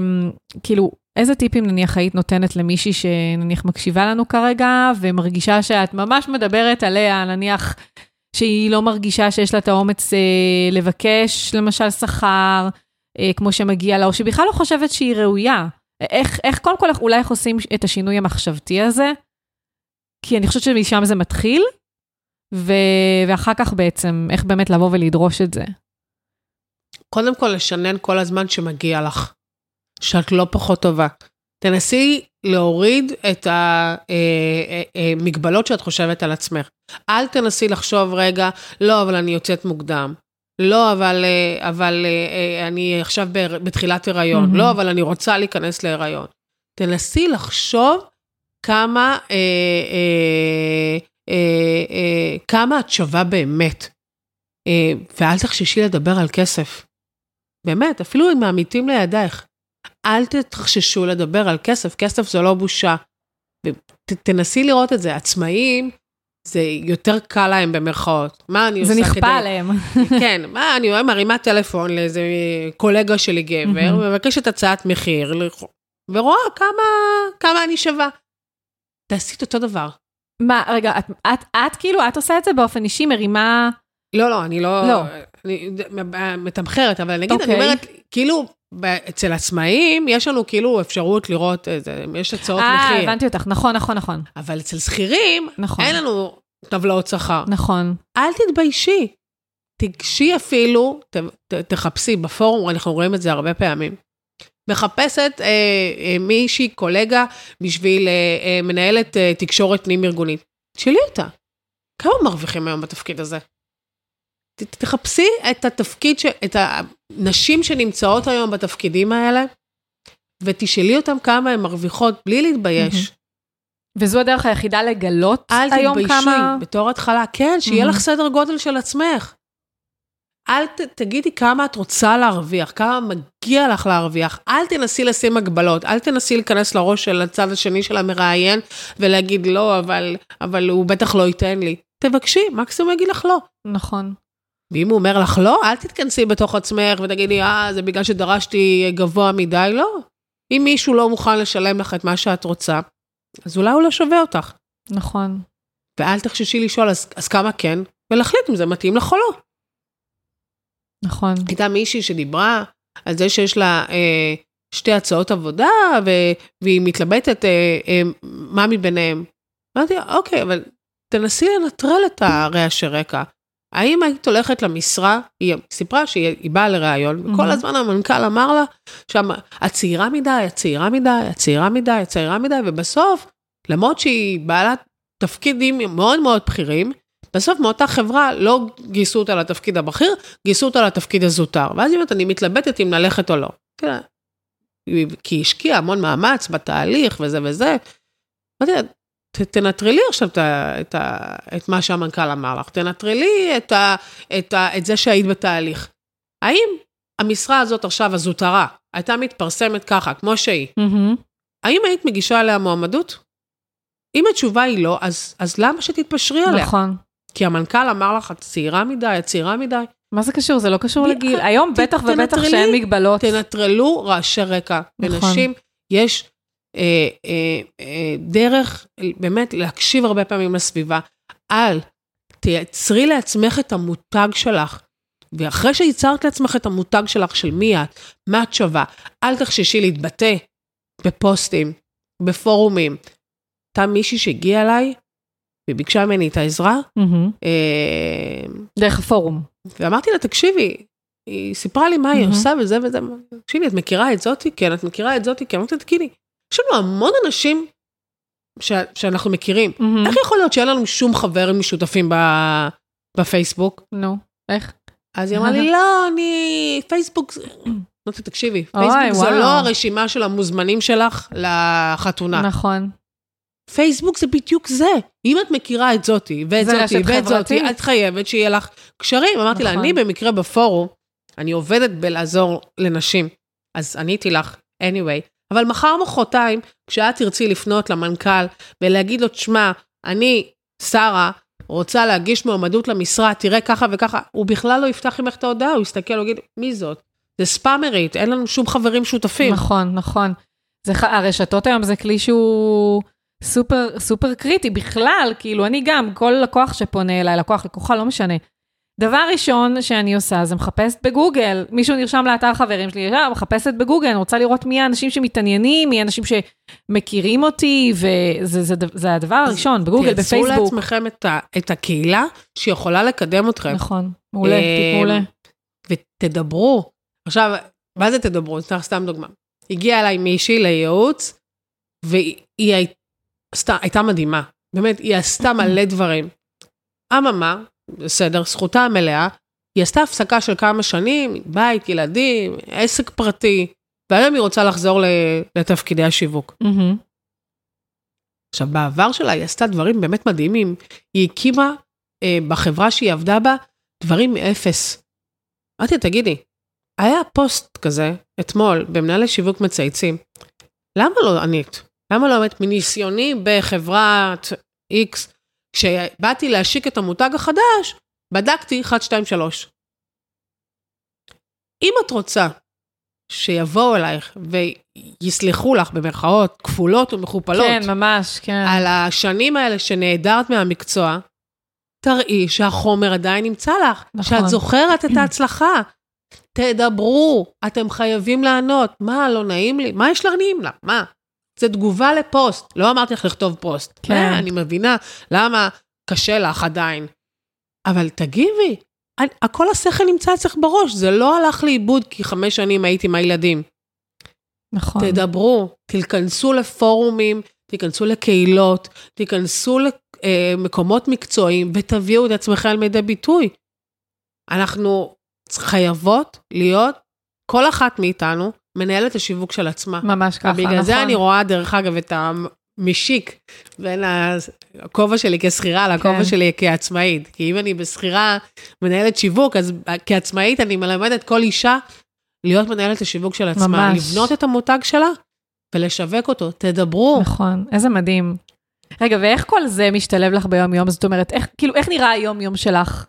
כאילו, איזה טיפים נניח היית נותנת למישהי שנניח מקשיבה לנו כרגע, ומרגישה שאת ממש מדברת עליה, נניח שהיא לא מרגישה שיש לה את האומץ אה, לבקש למשל שכר, אה, כמו שמגיע לה, או שבכלל לא חושבת שהיא ראויה. איך, איך קודם כל, אולי איך עושים את השינוי המחשבתי הזה? כי אני חושבת שמשם זה מתחיל, ו... ואחר כך בעצם, איך באמת לבוא ולדרוש את זה. קודם כל, לשנן כל הזמן שמגיע לך, שאת לא פחות טובה. תנסי להוריד את המגבלות שאת חושבת על עצמך. אל תנסי לחשוב, רגע, לא, אבל אני יוצאת מוקדם. לא, אבל, אה, אבל אה, אני עכשיו בתחילת הריון. מהמם. לא, אבל אני רוצה להיכנס להיריון. תנסי לחשוב כמה, אה, אה, אה, אה, כמה את שווה באמת. אה, ואל תחששי לדבר על כסף. באמת, אפילו עם העמיתים לידייך. אל תחששו לדבר על כסף, כסף זה לא בושה. ת, תנסי לראות את זה. עצמאים, זה יותר קל להם במרכאות. מה אני זה עושה נכפה כדי... עליהם. כן, מה אני מרימה טלפון לאיזה קולגה שלי גבר. מבקשת הצעת מחיר, ורואה כמה, כמה אני שווה. תעשי את אותו דבר. מה, רגע, את, את, את כאילו, את עושה את זה באופן אישי, מרימה... לא, לא, אני לא... לא. אני מתמחרת, אבל נגיד, אני אוקיי. אומרת, כאילו, אצל עצמאים, יש לנו כאילו אפשרות לראות, איזה, יש הצעות אה, מחיר. הבנתי אותך, נכון, נכון, נכון. אבל אצל שכירים, נכון. אין לנו טבלאות שכר. נכון. אל תתביישי. תיגשי אפילו, ת, ת, תחפשי בפורום, אנחנו רואים את זה הרבה פעמים. מחפשת אה, אה, מישהי, קולגה, בשביל אה, אה, מנהלת אה, תקשורת פנים-ארגונית. תשאלי אותה, כמה מרוויחים היום בתפקיד הזה? תחפשי את התפקיד, ש, את הנשים שנמצאות היום בתפקידים האלה, ותשאלי אותם כמה הן מרוויחות בלי להתבייש. וזו הדרך היחידה לגלות אל היום תתביישי, כמה... בתור התחלה, כן, שיהיה מהמם. לך סדר גודל של עצמך. אל ת, תגידי כמה את רוצה להרוויח, כמה מגיע לך להרוויח. אל תנסי לשים הגבלות, אל תנסי להיכנס לראש של הצד השני של המראיין ולהגיד לא, אבל, אבל הוא בטח לא ייתן לי. תבקשי, מקסימום יגיד לך לא. נכון. ואם הוא אומר לך לא, אל תתכנסי בתוך עצמך ותגידי, אה, זה בגלל שדרשתי גבוה מדי, לא. אם מישהו לא מוכן לשלם לך את מה שאת רוצה, אז אולי הוא לא שווה אותך. נכון. ואל תחששי לשאול, אז, אז כמה כן, ולהחליט אם זה מתאים לך או לא. נכון. הייתה מישהי שדיברה על זה שיש לה אה, שתי הצעות עבודה, ו, והיא מתלבטת אה, אה, מה מביניהם. אמרתי אוקיי, אבל תנסי לנטרל את הרעשי רקע. האם היית הולכת למשרה, היא סיפרה שהיא היא באה לראיון, וכל מהמם. הזמן המנכ"ל אמר לה, שם, את צעירה מדי, את צעירה מדי, את צעירה מדי, את צעירה מדי, ובסוף, למרות שהיא בעלת תפקידים מאוד מאוד בכירים, בסוף מאותה חברה לא גייסו אותה לתפקיד הבכיר, גייסו אותה לתפקיד הזוטר. ואז היא אומרת, אני מתלבטת אם ללכת או לא. כי היא השקיעה המון מאמץ בתהליך וזה וזה. אמרתי לה, ת- תנטרלי עכשיו את, ה- את, ה- את מה שהמנכ"ל אמר לך, תנטרלי את, ה, את, ה, את זה שהיית בתהליך. האם המשרה הזאת עכשיו, הזוטרה, הייתה מתפרסמת ככה, כמו שהיא, מהמם. האם היית מגישה עליה מועמדות? אם התשובה היא לא, אז, אז למה שתתפשרי עליה? נכון. כי המנכ"ל אמר לך, את צעירה מדי, את צעירה מדי. מה זה קשור? זה לא קשור ב- לגיל. היום ת- בטח ובטח תנטרלי- שאין מגבלות. תנטרלו רעשי רקע. נכון. לנשים יש דרך באמת להקשיב הרבה פעמים לסביבה. אל תייצרי לעצמך את המותג שלך. ואחרי שייצרת לעצמך את המותג שלך של מי את, מה את שווה, אל תחששי להתבטא בפוסטים, בפורומים. הייתה מישהי שהגיעה אליי וביקשה ממני את העזרה. אה, דרך הפורום. ואמרתי לה, תקשיבי, היא סיפרה לי מה היא. עושה וזה וזה, תקשיבי, את מכירה את זאתי? כן, את מכירה את זאתי? כן, אמרתי לה, תגידי, יש לנו המון אנשים ש- שאנחנו מכירים. מהמם. איך יכול להיות שאין לנו שום חברים משותפים ב- בפייסבוק? נו, איך? אז היא אמרה לי, לא, אני, פייסבוק, זה-" אמרתי, תקשיבי, פייסבוק זה. לא הרשימה של המוזמנים שלך לחתונה. נכון. פייסבוק זה בדיוק זה. אם את מכירה את זאתי, ואת זאתי, ואת זאתי. את חייבת שיהיה לך קשרים. אמרתי לה, נכון. אני במקרה בפורום, אני עובדת בלעזור לנשים, אז עניתי לך, anyway, אבל מחר מחרתיים, כשאת תרצי לפנות למנכ"ל ולהגיד לו, תשמע, אני, שרה, רוצה להגיש מועמדות למשרה, תראה ככה וככה, הוא בכלל לא יפתח עמך את ההודעה, הוא יסתכל, הוא יגיד, מי זאת? זה ספאמרית, אין לנו שום חברים שותפים. נכון, נכון. זה, הרשתות היום זה כלי שהוא סופר, סופר קריטי בכלל, כאילו, אני גם, כל לקוח שפונה אליי, לקוח, לקוחה, לא משנה. דבר ראשון שאני עושה זה מחפשת בגוגל, מישהו נרשם לאתר חברים שלי, ישר מחפשת בגוגל, אני רוצה לראות מי האנשים שמתעניינים, מי האנשים שמכירים אותי, וזה זה, זה, הדבר הראשון, בגוגל, בפייסבוק. תייצרו לעצמכם את, ה, את הקהילה שיכולה לקדם אתכם. נכון, מעולה, טיפ מעולה. ותדברו. עכשיו, מה זה תדברו? אני אתן לך סתם דוגמה. הגיעה אליי מישהי לייעוץ, והיא הייתה, הייתה מדהימה. באמת, היא עשתה מלא דברים. אממה, בסדר, זכותה המלאה, היא עשתה הפסקה של כמה שנים, בית, ילדים, עסק פרטי, והיום היא רוצה לחזור לתפקידי השיווק. Mm-hmm. עכשיו, בעבר שלה היא עשתה דברים באמת מדהימים. היא הקימה אה, בחברה שהיא עבדה בה דברים מאפס. אמרתי, תגידי, היה פוסט כזה אתמול במנהל לשיווק מצייצים, למה לא ענית? למה לא ענית מניסיוני בחברת X, כשבאתי להשיק את המותג החדש, בדקתי 1, 2, 3. אם את רוצה שיבואו אלייך ויסלחו לך במרכאות כפולות ומכופלות, כן, ממש, כן. על השנים האלה שנעדרת מהמקצוע, תראי שהחומר עדיין נמצא לך, נכון. שאת זוכרת את ההצלחה. תדברו, אתם חייבים לענות. מה, לא נעים לי? מה יש להנעים לה? מה? זה תגובה לפוסט. לא אמרתי לך לכתוב פוסט. כן. מה, אני מבינה למה קשה לך עדיין. אבל תגיבי, הכל השכל נמצא אצלך בראש, זה לא הלך לאיבוד כי חמש שנים הייתי עם הילדים. נכון. תדברו, תיכנסו לפורומים, תיכנסו לקהילות, תיכנסו למקומות מקצועיים ותביאו את עצמכם לידי ביטוי. אנחנו חייבות להיות, כל אחת מאיתנו, מנהלת השיווק של עצמה. ממש ככה, נכון. ובגלל זה אני רואה, דרך אגב, את המשיק בין הכובע שלי כשכירה לכובע כן. שלי כעצמאית. כי אם אני בשכירה מנהלת שיווק, אז כעצמאית אני מלמדת כל אישה להיות מנהלת השיווק של עצמה. ממש. לבנות את המותג שלה ולשווק אותו. תדברו. נכון, איזה מדהים. רגע, ואיך כל זה משתלב לך ביום-יום? זאת אומרת, איך, כאילו, איך נראה היום-יום שלך?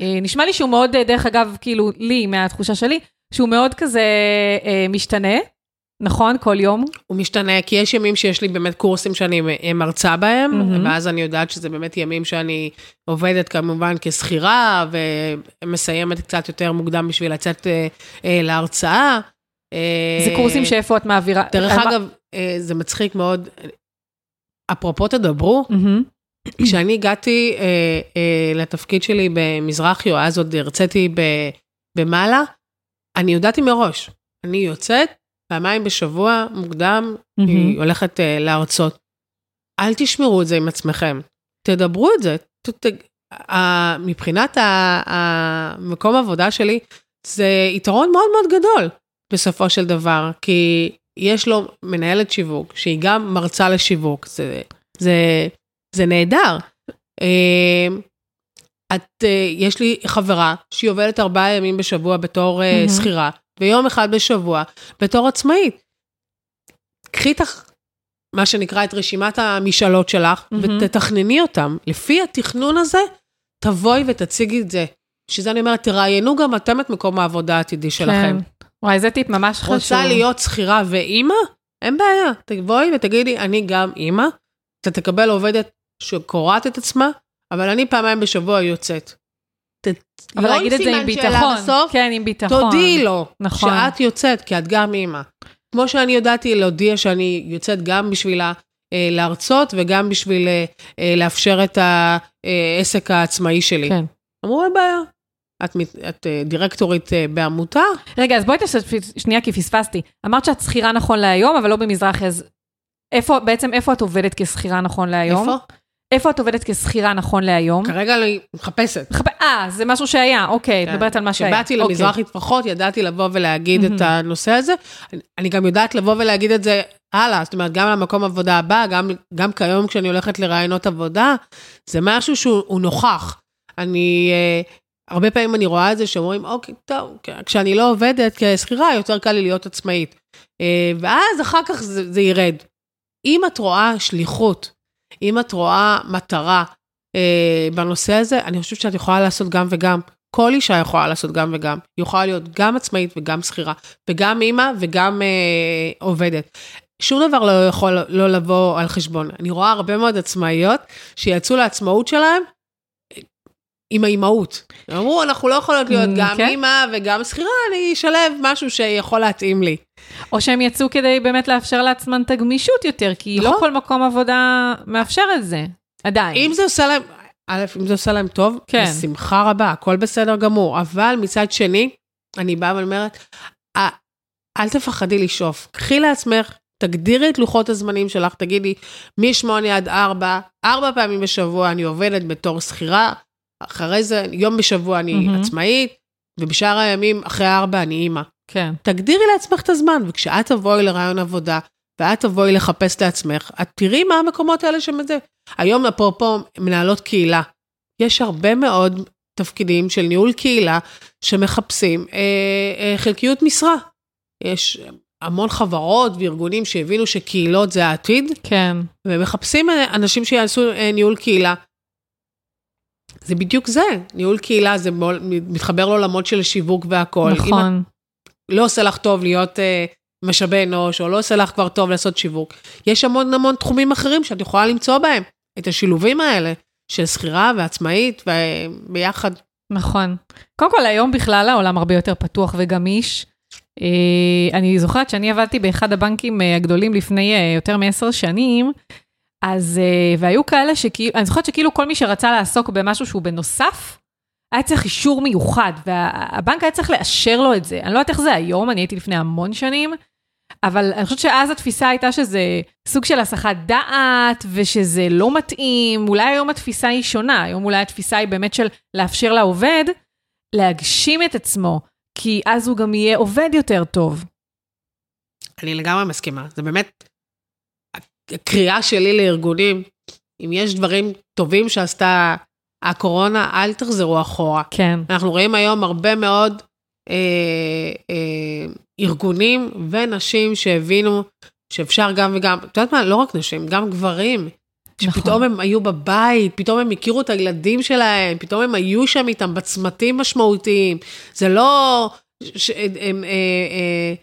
אה, נשמע לי שהוא מאוד, אה, דרך אגב, כאילו, לי, מהתחושה שלי, שהוא מאוד כזה אה, משתנה, נכון? כל יום? הוא משתנה, כי יש ימים שיש לי באמת קורסים שאני מרצה בהם, mm-hmm. ואז אני יודעת שזה באמת ימים שאני עובדת כמובן כשכירה, ומסיימת קצת יותר מוקדם בשביל לצאת אה, אה, להרצאה. זה קורסים שאיפה את מעבירה? דרך אגב, אה, זה מצחיק מאוד. אפרופו תדברו, mm-hmm. כשאני הגעתי אה, אה, לתפקיד שלי במזרחי, או אז עוד הרציתי במעלה, אני יודעתי מראש, אני יוצאת פעמיים בשבוע מוקדם, mm-hmm. היא הולכת אה, להרצות. אל תשמרו את זה עם עצמכם, תדברו את זה. ת, ת, ה, מבחינת המקום העבודה שלי, זה יתרון מאוד מאוד גדול בסופו של דבר, כי יש לו מנהלת שיווק, שהיא גם מרצה לשיווק, זה, זה זה נהדר. אמ, את, אה, יש לי חברה שהיא עובדת ארבעה ימים בשבוע בתור mm-hmm. שכירה, ויום אחד בשבוע בתור עצמאית. קחי את מה שנקרא את רשימת המשאלות שלך, mm-hmm. ותתכנני אותם. לפי התכנון הזה, תבואי ותציגי את זה. שזה אני אומרת, תראיינו גם אתם את מקום העבודה העתידי שלכם. כן. וואי, זה טיפ ממש חשוב. רוצה להיות שכירה ואימא? אין בעיה. תבואי ותגידי, אני גם אימא. אתה תקבל עובדת שקורעת את עצמה, אבל אני פעמיים בשבוע יוצאת. אבל לא להגיד את זה עם ביטחון, בסוף, כן, עם ביטחון. תודיעי לו נכון. שאת יוצאת, כי את גם אימא. כמו שאני יודעתי להודיע שאני יוצאת גם בשביל אה, להרצות וגם בשביל אה, אה, לאפשר את העסק העצמאי שלי. כן. אמרו, אין בעיה. את, את דירקטורית בעמותה? רגע, אז בואי תעשה שנייה, כי פספסתי. אמרת שאת שכירה נכון להיום, אבל לא במזרחי, אז איפה, בעצם איפה את עובדת כשכירה נכון להיום? איפה? איפה את עובדת כשכירה נכון להיום? כרגע אני מחפשת. אה, זה משהו שהיה, אוקיי, כן. מדברת על מה שהיה. כשבאתי אוקיי. למזרחית פחות, ידעתי לבוא ולהגיד את הנושא הזה. אני גם יודעת לבוא ולהגיד את זה הלאה, זאת אומרת, גם למקום עבודה הבא, גם, גם כיום כשאני הולכת לראיונות עבודה, זה משהו שהוא נוכח. אני, אה, הרבה פעמים אני רואה את זה שאומרים, אוקיי, טוב, כשאני לא עובדת כשכירה, יותר קל לי להיות עצמאית. אה, ואז אחר כך זה, זה ירד. אם את רואה שליחות, אם את רואה מטרה אה, בנושא הזה, אני חושבת שאת יכולה לעשות גם וגם. כל אישה יכולה לעשות גם וגם. היא יכולה להיות גם עצמאית וגם שכירה, וגם אימא וגם אה, עובדת. שום דבר לא יכול לא לבוא על חשבון. אני רואה הרבה מאוד עצמאיות שיצאו לעצמאות שלהם עם האימהות. אמרו, אנחנו לא יכולות להיות גם כן? אימא וגם שכירה, אני אשלב משהו שיכול להתאים לי. או שהם יצאו כדי באמת לאפשר לעצמם את הגמישות יותר, כי לא נכון. לא כל מקום עבודה מאפשר את זה, עדיין. אם זה עושה להם, א', אם זה עושה להם טוב, כן. בשמחה רבה, הכל בסדר גמור. אבל מצד שני, אני באה ואומרת, אל תפחדי לשאוף. קחי לעצמך, תגדירי את לוחות הזמנים שלך, תגידי, מ-8 עד 4, 4 פעמים בשבוע אני עובדת בתור שכירה, אחרי זה, יום בשבוע אני mm-hmm. עצמאית, ובשאר הימים, אחרי 4 אני אימא. כן. תגדירי לעצמך את הזמן, וכשאת תבואי לרעיון עבודה, ואת תבואי לחפש לעצמך, את תראי מה המקומות האלה שמזה. היום, אפרופו מנהלות קהילה, יש הרבה מאוד תפקידים של ניהול קהילה שמחפשים אה, אה, חלקיות משרה. יש המון חברות וארגונים שהבינו שקהילות זה העתיד. כן. ומחפשים אה, אנשים שיעשו אה, ניהול קהילה. זה בדיוק זה, ניהול קהילה זה מתחבר לעולמות של שיווק והכול. נכון. לא עושה לך טוב להיות uh, משאבי אנוש, או לא עושה לך כבר טוב לעשות שיווק. יש המון המון תחומים אחרים שאת יכולה למצוא בהם, את השילובים האלה של שכירה ועצמאית וביחד. נכון. קודם כל, היום בכלל העולם הרבה יותר פתוח וגמיש. Uh, אני זוכרת שאני עבדתי באחד הבנקים uh, הגדולים לפני uh, יותר מעשר שנים, אז, והיו כאלה שכאילו, אני זוכרת שכאילו כל מי שרצה לעסוק במשהו שהוא בנוסף, היה צריך אישור מיוחד, והבנק היה צריך לאשר לו את זה. אני לא יודעת איך זה היום, אני הייתי לפני המון שנים, אבל אני חושבת שאז התפיסה הייתה שזה סוג של הסחת דעת, ושזה לא מתאים. אולי היום התפיסה היא שונה, היום אולי התפיסה היא באמת של לאפשר לעובד להגשים את עצמו, כי אז הוא גם יהיה עובד יותר טוב. אני לגמרי מסכימה, זה באמת הקריאה שלי לארגונים, אם יש דברים טובים שעשתה הקורונה, אל תחזרו אחורה. כן. אנחנו רואים היום הרבה מאוד אה, אה, ארגונים ונשים שהבינו שאפשר גם וגם, את יודעת מה, לא רק נשים, גם גברים. שפתאום נכון. הם היו בבית, פתאום הם הכירו את הילדים שלהם, פתאום הם היו שם איתם בצמתים משמעותיים. זה לא... ש, הם, אה, אה,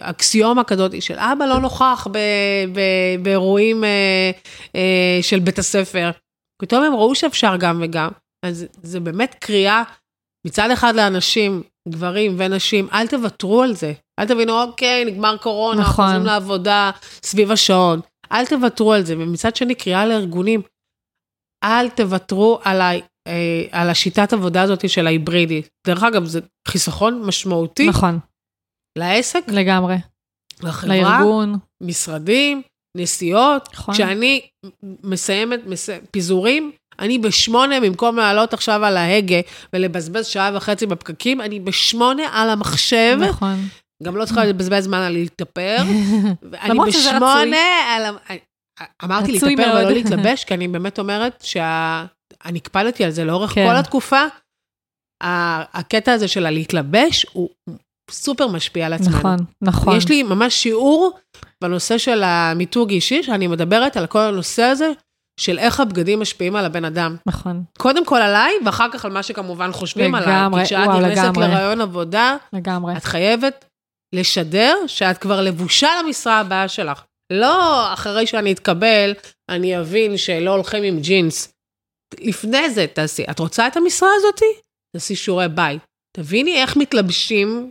אקסיומה כזאת של אבא לא נוכח באירועים אה, אה, של בית הספר. פתאום הם ראו שאפשר גם וגם. אז זה באמת קריאה מצד אחד לאנשים, גברים ונשים, אל תוותרו על זה. אל תבינו, אוקיי, נגמר קורונה, נכון. חוזרים לעבודה סביב השעון. אל תוותרו על זה. ומצד שני, קריאה לארגונים, אל תוותרו על, ה, אה, על השיטת עבודה הזאת של ההיברידי. דרך אגב, זה חיסכון משמעותי. נכון. לעסק. לגמרי. לחברה. לארגון. משרדים. נסיעות. נכון. כשאני מסיימת מס... פיזורים, אני בשמונה, במקום לעלות עכשיו על ההגה ולבזבז שעה וחצי בפקקים, אני בשמונה על המחשב. נכון. גם לא צריכה לבזבז זמן על להתאפר. אני בשמונה על... אמרתי להתאפר ולא להתלבש, כי אני באמת אומרת שאני הקפדתי על זה לאורך כן. כל התקופה. הקטע הזה של הלהתלבש הוא סופר משפיע על עצמנו. נכון, נכון. יש לי ממש שיעור בנושא של המיתוג אישי, שאני מדברת על כל הנושא הזה של איך הבגדים משפיעים על הבן אדם. נכון. קודם כל עליי, ואחר כך על מה שכמובן חושבים לגמרי, עליי. כי כשאת נכנסת לרעיון עבודה, לגמרי. את חייבת לשדר שאת כבר לבושה למשרה הבאה שלך. לא אחרי שאני אתקבל, אני אבין שלא הולכים עם ג'ינס. לפני זה תעשי, את רוצה את המשרה הזאתי? תעשי שיעורי בית. תביני איך מתלבשים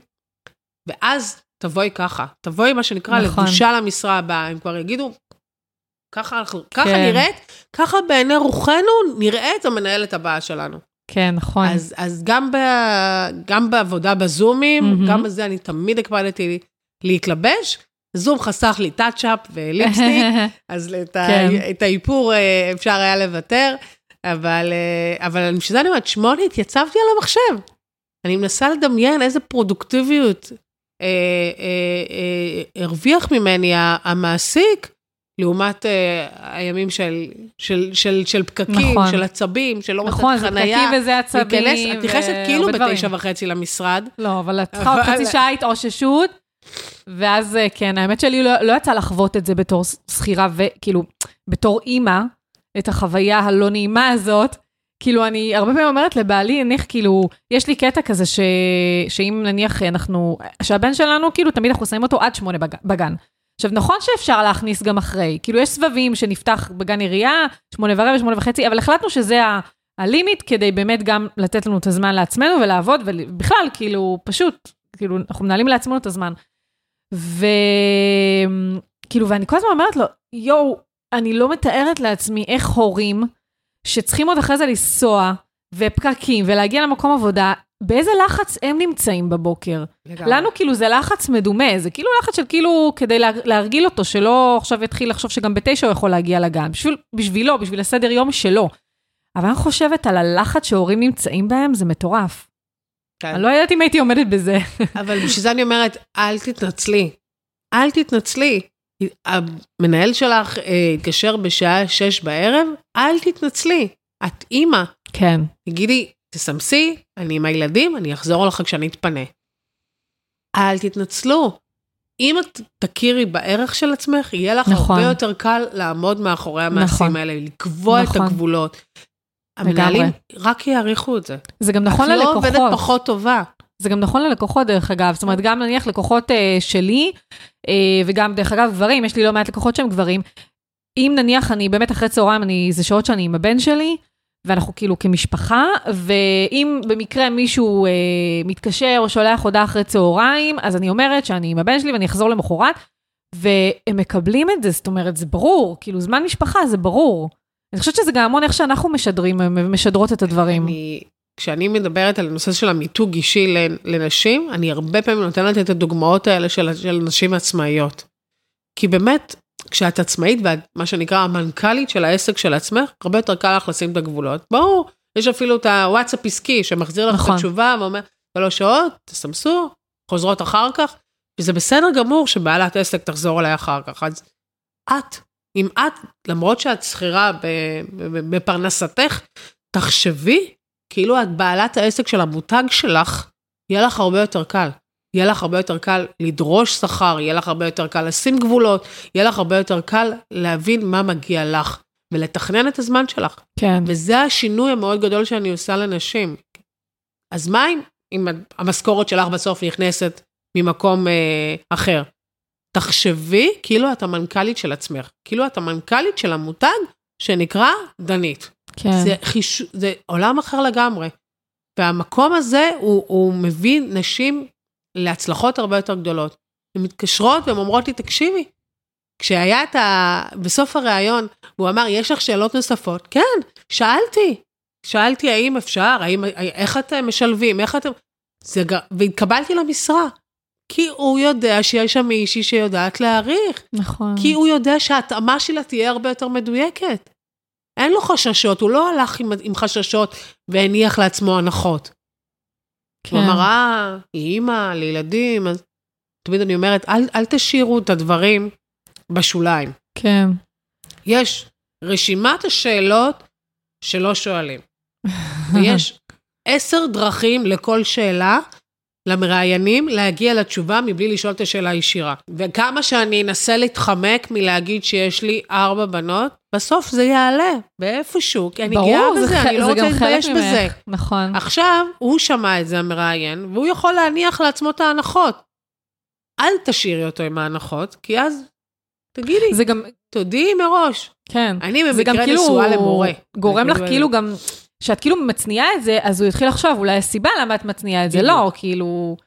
ואז תבואי ככה, תבואי מה שנקרא נכון. לבושה למשרה הבאה, הם כבר יגידו, ככה, אנחנו, כן. ככה נראית, ככה בעיני רוחנו נראית המנהלת הבאה שלנו. כן, נכון. אז, אז גם, ב, גם בעבודה בזומים, mm-hmm. גם בזה אני תמיד הקפדתי להתלבש. זום חסך לי טאצ'אפ וליפסטיק, אז את, כן. ה, את האיפור אה, אפשר היה לוותר, אבל, אה, אבל בשביל זה אני אומרת, שמונה התייצבתי על המחשב. אני מנסה לדמיין איזה פרודוקטיביות הרוויח ממני המעסיק, לעומת אה, הימים של, של, של, של פקקים, נכון. של עצבים, של לא נכון, מוצאת זה חנייה. פקקים וזה עצבים. את נכנסת כאילו. בתשע וחצי למשרד. לא, אבל את צריכה עוד חצי שעה התאוששות, ואז אה, כן, האמת שלי לא, לא יצא לחוות את זה בתור שכירה, וכאילו, בתור אימא, את החוויה הלא נעימה הזאת. כאילו, אני הרבה פעמים אומרת לבעלי, נניח, כאילו, יש לי קטע כזה ש... שאם נניח אנחנו, שהבן שלנו, כאילו, תמיד אנחנו שמים אותו עד שמונה בג... בגן. עכשיו, נכון שאפשר להכניס גם אחרי, כאילו, יש סבבים שנפתח בגן עירייה, שמונה ורבע, שמונה וחצי, אבל החלטנו שזה ה... הלימיט כדי באמת גם לתת לנו את הזמן לעצמנו ולעבוד, ובכלל, כאילו, פשוט, כאילו, אנחנו מנהלים לעצמנו את הזמן. וכאילו, ואני כל הזמן אומרת לו, יואו, אני לא מתארת לעצמי איך הורים שצריכים עוד אחרי זה לנסוע, ופקקים, ולהגיע למקום עבודה, באיזה לחץ הם נמצאים בבוקר. לנו כאילו זה לחץ מדומה, זה כאילו לחץ של כאילו כדי לה, להרגיל אותו, שלא עכשיו יתחיל לחשוב שגם בתשע הוא יכול להגיע לגן, בשביל, בשבילו, בשביל הסדר יום שלו. אבל אני חושבת על הלחץ שהורים נמצאים בהם, זה מטורף. כן. אני לא יודעת אם הייתי עומדת בזה. אבל בשביל זה אני אומרת, אל תתנצלי. אל תתנצלי. המנהל שלך אה, התקשר בשעה שש בערב, אל תתנצלי. את אימא. כן. תגידי, תסמסי, אני עם הילדים, אני אחזור לך כשאני אתפנה. אל תתנצלו. אם את תכירי בערך של עצמך, יהיה לך נכון. הרבה יותר קל לעמוד מאחורי המעשים נכון. האלה, לקבוע את נכון. הגבולות. המנהלים. רק יעריכו את זה. זה גם נכון את לא ללקוחות. עובדת פחות טובה. זה גם נכון ללקוחות, דרך אגב. זאת אומרת, גם נניח לקוחות אה, שלי, אה, וגם, דרך אגב, גברים, יש לי לא מעט לקוחות שהם גברים. אם נניח אני באמת אחרי צהריים, אני, זה שעות שאני עם הבן שלי, ואנחנו כאילו כמשפחה, ואם במקרה מישהו אה, מתקשר או שולח הודעה אחרי צהריים, אז אני אומרת שאני עם הבן שלי ואני אחזור למחרת, והם מקבלים את זה, זאת אומרת, זה ברור, כאילו, זמן משפחה זה ברור. אני חושבת שזה גם המון איך שאנחנו משדרים, משדרות את הדברים. אני, כשאני מדברת על הנושא של המיתוג אישי לנשים, אני הרבה פעמים נותנת את הדוגמאות האלה של, של נשים עצמאיות. כי באמת, כשאת עצמאית ואת מה שנקרא המנכ"לית של העסק של עצמך, הרבה יותר קל לך לשים את הגבולות. ברור, יש אפילו את הוואטסאפ עסקי שמחזיר לך נכון. את התשובה ואומר, שלוש שעות, תסמסו, חוזרות אחר כך, וזה בסדר גמור שבעלת עסק תחזור אליי אחר כך. אז את, אם את, למרות שאת שכירה בפרנסתך, תחשבי כאילו את בעלת העסק של המותג שלך, יהיה לך הרבה יותר קל. יהיה לך הרבה יותר קל לדרוש שכר, יהיה לך הרבה יותר קל לשים גבולות, יהיה לך הרבה יותר קל להבין מה מגיע לך ולתכנן את הזמן שלך. כן. וזה השינוי המאוד גדול שאני עושה לנשים. אז מה אם, אם המשכורת שלך בסוף נכנסת ממקום אה, אחר? תחשבי כאילו את המנכ"לית של עצמך, כאילו את המנכ"לית של המותג שנקרא דנית. כן. זה, חיש... זה עולם אחר לגמרי. והמקום הזה, הוא, הוא מביא נשים להצלחות הרבה יותר גדולות. הן מתקשרות והן אומרות לי, תקשיבי, כשהיה את ה... בסוף הראיון, הוא אמר, יש לך שאלות נוספות? כן, שאלתי. שאלתי האם אפשר, האם, איך אתם משלבים, איך אתם... זה... והתקבלתי למשרה. כי הוא יודע שיש שם מישהי שיודעת להעריך. נכון. כי הוא יודע שההתאמה שלה תהיה הרבה יותר מדויקת. אין לו חששות, הוא לא הלך עם, עם חששות והניח לעצמו הנחות. כן. הוא אמר, אה, היא אימא לילדים, אז תמיד אני אומרת, אל, אל תשאירו את הדברים בשוליים. כן. יש רשימת השאלות שלא שואלים, ויש עשר דרכים לכל שאלה למראיינים להגיע לתשובה מבלי לשאול את השאלה הישירה. וכמה שאני אנסה להתחמק מלהגיד שיש לי ארבע בנות, בסוף זה יעלה באיפשהו, כי אני גאה ברור, זה בזה, ח- אני לא זה רוצה להתבייש. בזה. נכון. עכשיו, הוא שמע את זה, המראיין, והוא יכול להניח לעצמו את ההנחות. אל תשאירי אותו עם ההנחות, כי אז, תגידי, זה גם, תודיעי מראש. כן. אני זה במקרה כאילו נשואה למורה. גורם לך אני כאילו גם, שאת כאילו מצניעה את זה, אז הוא יתחיל לחשוב, אולי הסיבה למה את מצניעה את זה. לא, כאילו,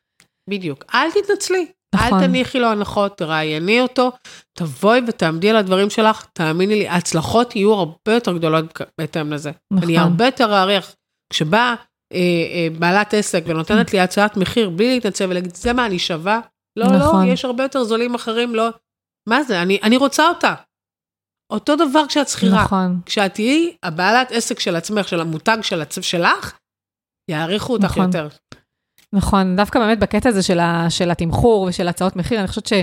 בדיוק. אל תתנצלי. נכון. אל תניחי לו הנחות, תראייני אותו, תבואי ותעמדי על הדברים שלך, תאמיני לי, ההצלחות יהיו הרבה יותר גדולות בהתאם לזה. נכון. אני הרבה יותר אעריך. כשבאה אה, אה, בעלת עסק ונותנת לי הצעת מחיר בלי להתנצל ולהגיד, זה מה, אני שווה? לא, נכון. לא, יש הרבה יותר זולים אחרים, לא. מה זה, אני, אני רוצה אותה. אותו דבר כשאת שכירה. נכון. כשאת תהיי הבעלת עסק של עצמך, של המותג של עצ... שלך, יעריכו אותך נכון. יותר. נכון, דווקא באמת בקטע הזה של, ה, של התמחור ושל הצעות מחיר, אני חושבת שזה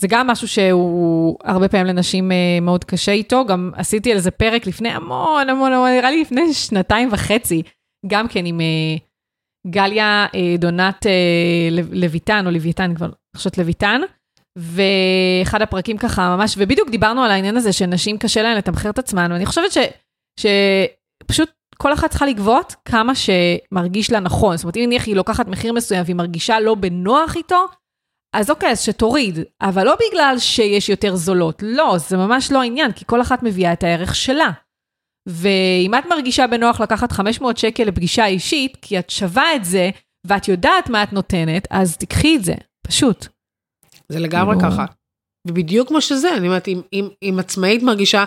זה גם משהו שהוא הרבה פעמים לנשים אה, מאוד קשה איתו, גם עשיתי על זה פרק לפני המון המון המון, נראה לי לפני שנתיים וחצי, גם כן עם אה, גליה אה, דונת לויטן, או לוויתן כבר, אני חושבת לויטן, ואחד הפרקים ככה ממש, ובדיוק דיברנו על העניין הזה שנשים קשה להן לתמחר את עצמן, ואני חושבת ש, שפשוט כל אחת צריכה לגבות כמה שמרגיש לה נכון. זאת אומרת, אם נניח היא לוקחת מחיר מסוים והיא מרגישה לא בנוח איתו, אז אוקיי, אז שתוריד, אבל לא בגלל שיש יותר זולות, לא, זה ממש לא העניין, כי כל אחת מביאה את הערך שלה. ואם את מרגישה בנוח לקחת 500 שקל לפגישה אישית, כי את שווה את זה, ואת יודעת מה את נותנת, אז תיקחי את זה, פשוט. זה לגמרי ככה. ובדיוק כמו שזה, אני אומרת, אם, אם, אם עצמאית מרגישה,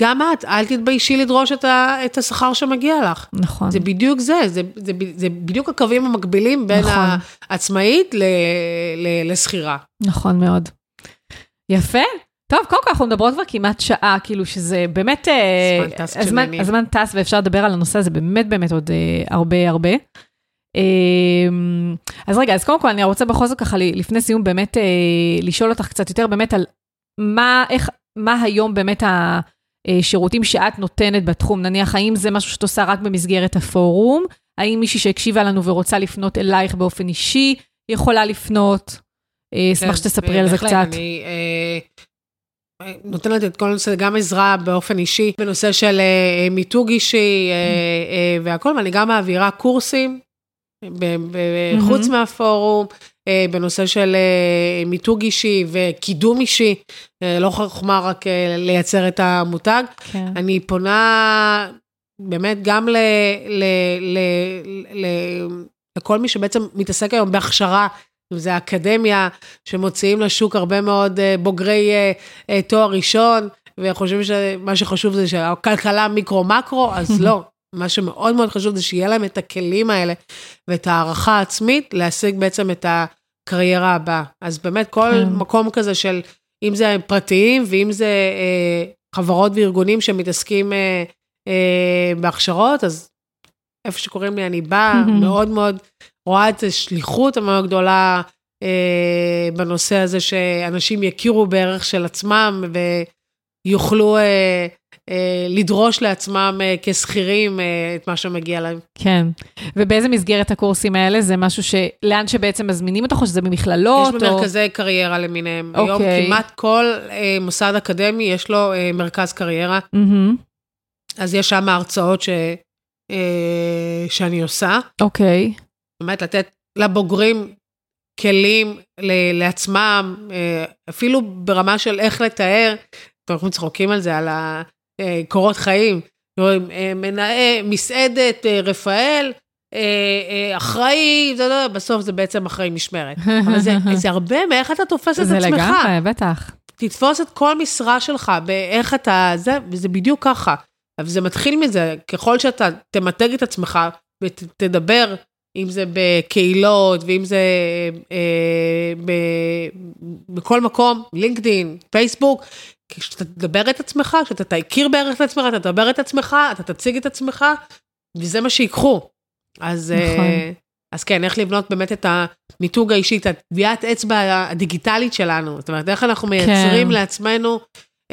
גם את, אל תתביישי לדרוש את, ה, את השכר שמגיע לך. נכון. זה בדיוק זה, זה, זה, זה בדיוק הקווים המקבילים בין נכון. העצמאית לשכירה. נכון מאוד. יפה. טוב, קודם כל אנחנו מדברות כבר כמעט שעה, כאילו שזה באמת... אה, הזמן טס הזמן, הזמן טס ואפשר לדבר על הנושא הזה באמת באמת עוד uh, הרבה הרבה. Um, אז רגע, אז קודם כל אני רוצה בכל זאת ככה לפני סיום באמת uh, לשאול אותך קצת יותר באמת על מה, איך, מה היום באמת השירותים שאת נותנת בתחום, נניח האם זה משהו שאת עושה רק במסגרת הפורום, האם מישהי שהקשיבה לנו ורוצה לפנות אלייך באופן אישי יכולה לפנות? אשמח כן, שתספרי על זה קצת. אני, נותנת את כל הנושא, גם עזרה באופן אישי, בנושא של אה, מיתוג אישי אה, אה, והכל, ואני גם מעבירה קורסים, חוץ מהפורום, בנושא של מיתוג אישי וקידום אישי, לא חוכמה רק לייצר את המותג. כן. אני פונה באמת גם ל, ל, ל, ל, לכל מי שבעצם מתעסק היום בהכשרה זה אקדמיה שמוציאים לשוק הרבה מאוד אה, בוגרי אה, אה, תואר ראשון, וחושבים שמה שחשוב זה שהכלכלה מיקרו-מקרו, אז לא. מה שמאוד מאוד חשוב זה שיהיה להם את הכלים האלה ואת הערכה העצמית להשיג בעצם את הקריירה הבאה. אז באמת כל כן. מקום כזה של, אם זה פרטיים ואם זה אה, חברות וארגונים שמתעסקים אה, אה, בהכשרות, אז איפה שקוראים לי אני באה, מאוד מאוד רואה את השליחות המאוד גדולה אה, בנושא הזה, שאנשים יכירו בערך של עצמם ויוכלו אה, לדרוש לעצמם אה, כשכירים אה, את מה שמגיע להם. כן, ובאיזה מסגרת הקורסים האלה? זה משהו ש... לאן שבעצם מזמינים אותך, או שזה במכללות? יש במרכזי או... קריירה למיניהם. אוקיי. היום כמעט כל אה, מוסד אקדמי יש לו אה, מרכז קריירה. Mm-hmm. אז יש שם הרצאות ש... אה, שאני עושה. אוקיי. Okay. באמת לתת לבוגרים כלים ל- לעצמם, אה, אפילו ברמה של איך לתאר, אנחנו צחוקים על זה, על הקורות חיים. אה, מנהל, מסעדת רפאל, אחראי, זה לא, בסוף זה בעצם אחראי משמרת. אבל זה, זה הרבה מאיך אתה תופס את עצמך. זה לגמרי, בטח. תתפוס את כל משרה שלך באיך אתה, זה, וזה בדיוק ככה. אבל זה מתחיל מזה, ככל שאתה תמתג את עצמך ותדבר, אם זה בקהילות ואם זה אה, ב, בכל מקום, לינקדאין, פייסבוק, כשאתה תדבר את עצמך, כשאתה תכיר בערך את עצמך, אתה תדבר את עצמך, אתה תציג את עצמך, וזה מה שיקחו. אז, אה, נכון. אה, אז כן, איך לבנות באמת את המיתוג האישי, את הטביעת אצבע הדיגיטלית שלנו. זאת אומרת, איך אנחנו מייצרים כן. לעצמנו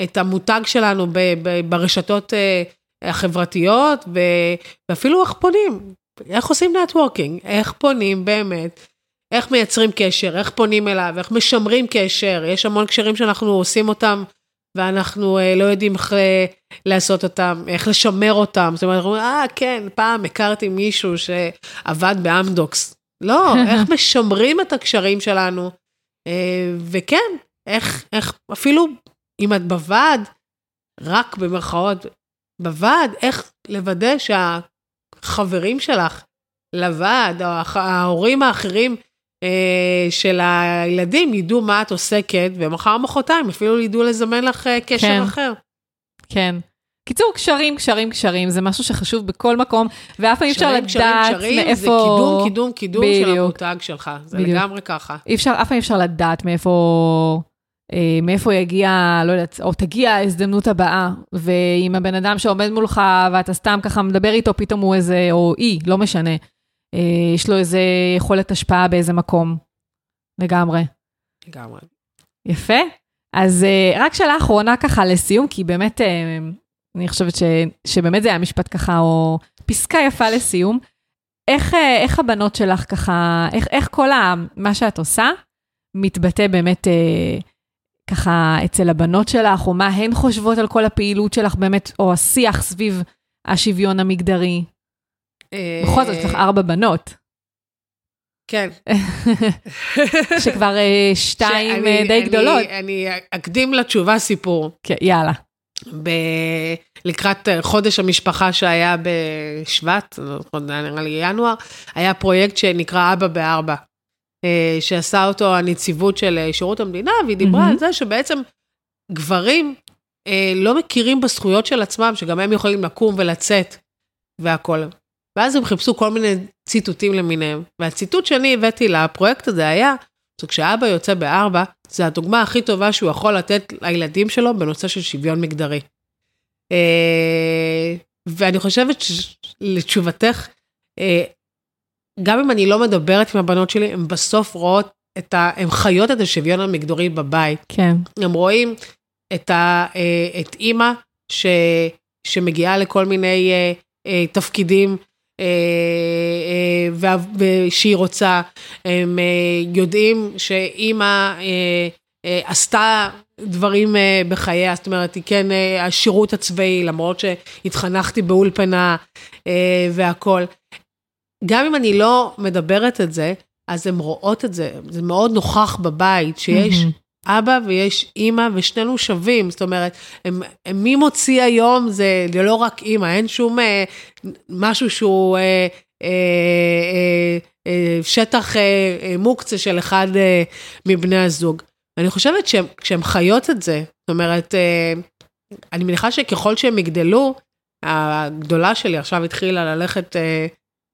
את המותג שלנו ב, ב, ברשתות אה, החברתיות, ו, ואפילו איך פונים, איך עושים נטוורקינג, איך פונים באמת, איך מייצרים קשר, איך פונים אליו, איך משמרים קשר, יש המון קשרים שאנחנו עושים אותם. ואנחנו אה, לא יודעים איך אה, לעשות אותם, איך לשמר אותם. זאת אומרת, אנחנו אומרים, אה, כן, פעם הכרתי מישהו שעבד באמדוקס. לא, איך משמרים את הקשרים שלנו. אה, וכן, איך, איך, אפילו אם את בוועד, רק במרכאות בוועד, איך לוודא שהחברים שלך לוועד, או ההורים האחרים אה, של הילדים ידעו מה את עוסקת, ומחר מחרתיים אפילו ידעו לזמן לך אה, קשר כן. אחר. כן. קיצור, קשרים, קשרים, קשרים, זה משהו שחשוב בכל מקום, ואף פעם אי אפשר לדעת קשרים, קשרים, מאיפה... זה קידום, קידום, קידום בדיוק. של המותג שלך, זה בדיוק. לגמרי ככה. אי אפשר, אף פעם אי אפשר לדעת מאיפה... אה, מאיפה יגיע, לא יודעת, או תגיע ההזדמנות הבאה, ואם הבן אדם שעומד מולך ואתה סתם ככה מדבר איתו, פתאום הוא איזה, או אי, לא משנה, אה, יש לו איזה יכולת השפעה באיזה מקום. לגמרי. לגמרי. יפה. אז uh, רק שאלה אחרונה ככה לסיום, כי באמת, אני חושבת ש, שבאמת זה היה משפט ככה, או פסקה יפה לסיום. איך, איך הבנות שלך ככה, איך, איך כל ה, מה שאת עושה מתבטא באמת ככה אצל הבנות שלך, או מה הן חושבות על כל הפעילות שלך באמת, או השיח סביב השוויון המגדרי? בכל זאת, יש לך ארבע בנות. כן. שכבר uh, שתיים שאני, די אני, גדולות. אני אקדים לתשובה סיפור. כן, יאללה. ב... לקראת חודש המשפחה שהיה בשבט, נראה לי ינואר, היה פרויקט שנקרא אבא בארבע, שעשה אותו הנציבות של שירות המדינה, והיא דיברה mm-hmm. על זה שבעצם גברים לא מכירים בזכויות של עצמם, שגם הם יכולים לקום ולצאת והכול. ואז הם חיפשו כל מיני ציטוטים למיניהם. והציטוט שאני הבאתי לפרויקט הזה היה, שכשאבא יוצא בארבע, זה הדוגמה הכי טובה שהוא יכול לתת לילדים שלו בנושא של שוויון מגדרי. אה, ואני חושבת לתשובתך, אה, גם אם אני לא מדברת עם הבנות שלי, הן בסוף רואות את ה... הן חיות את השוויון המגדרי בבית. כן. הם רואים את, ה, אה, את אימא ש, שמגיעה לכל מיני תפקידים ושהיא רוצה, הם יודעים שאימא עשתה דברים בחייה, זאת אומרת, היא כן השירות הצבאי, למרות שהתחנכתי באולפנה והכול. גם אם אני לא מדברת את זה, אז הן רואות את זה, זה מאוד נוכח בבית, שיש mm-hmm. אבא ויש אימא ושנינו שווים, זאת אומרת, הם, הם מי מוציא היום זה לא רק אימא, אין שום אה, משהו שהוא אה, אה, אה, אה, שטח אה, אה, מוקצה של אחד אה, מבני הזוג. אני חושבת שכשהן חיות את זה, זאת אומרת, אה, אני מניחה שככל שהם יגדלו, הגדולה שלי עכשיו התחילה ללכת אה,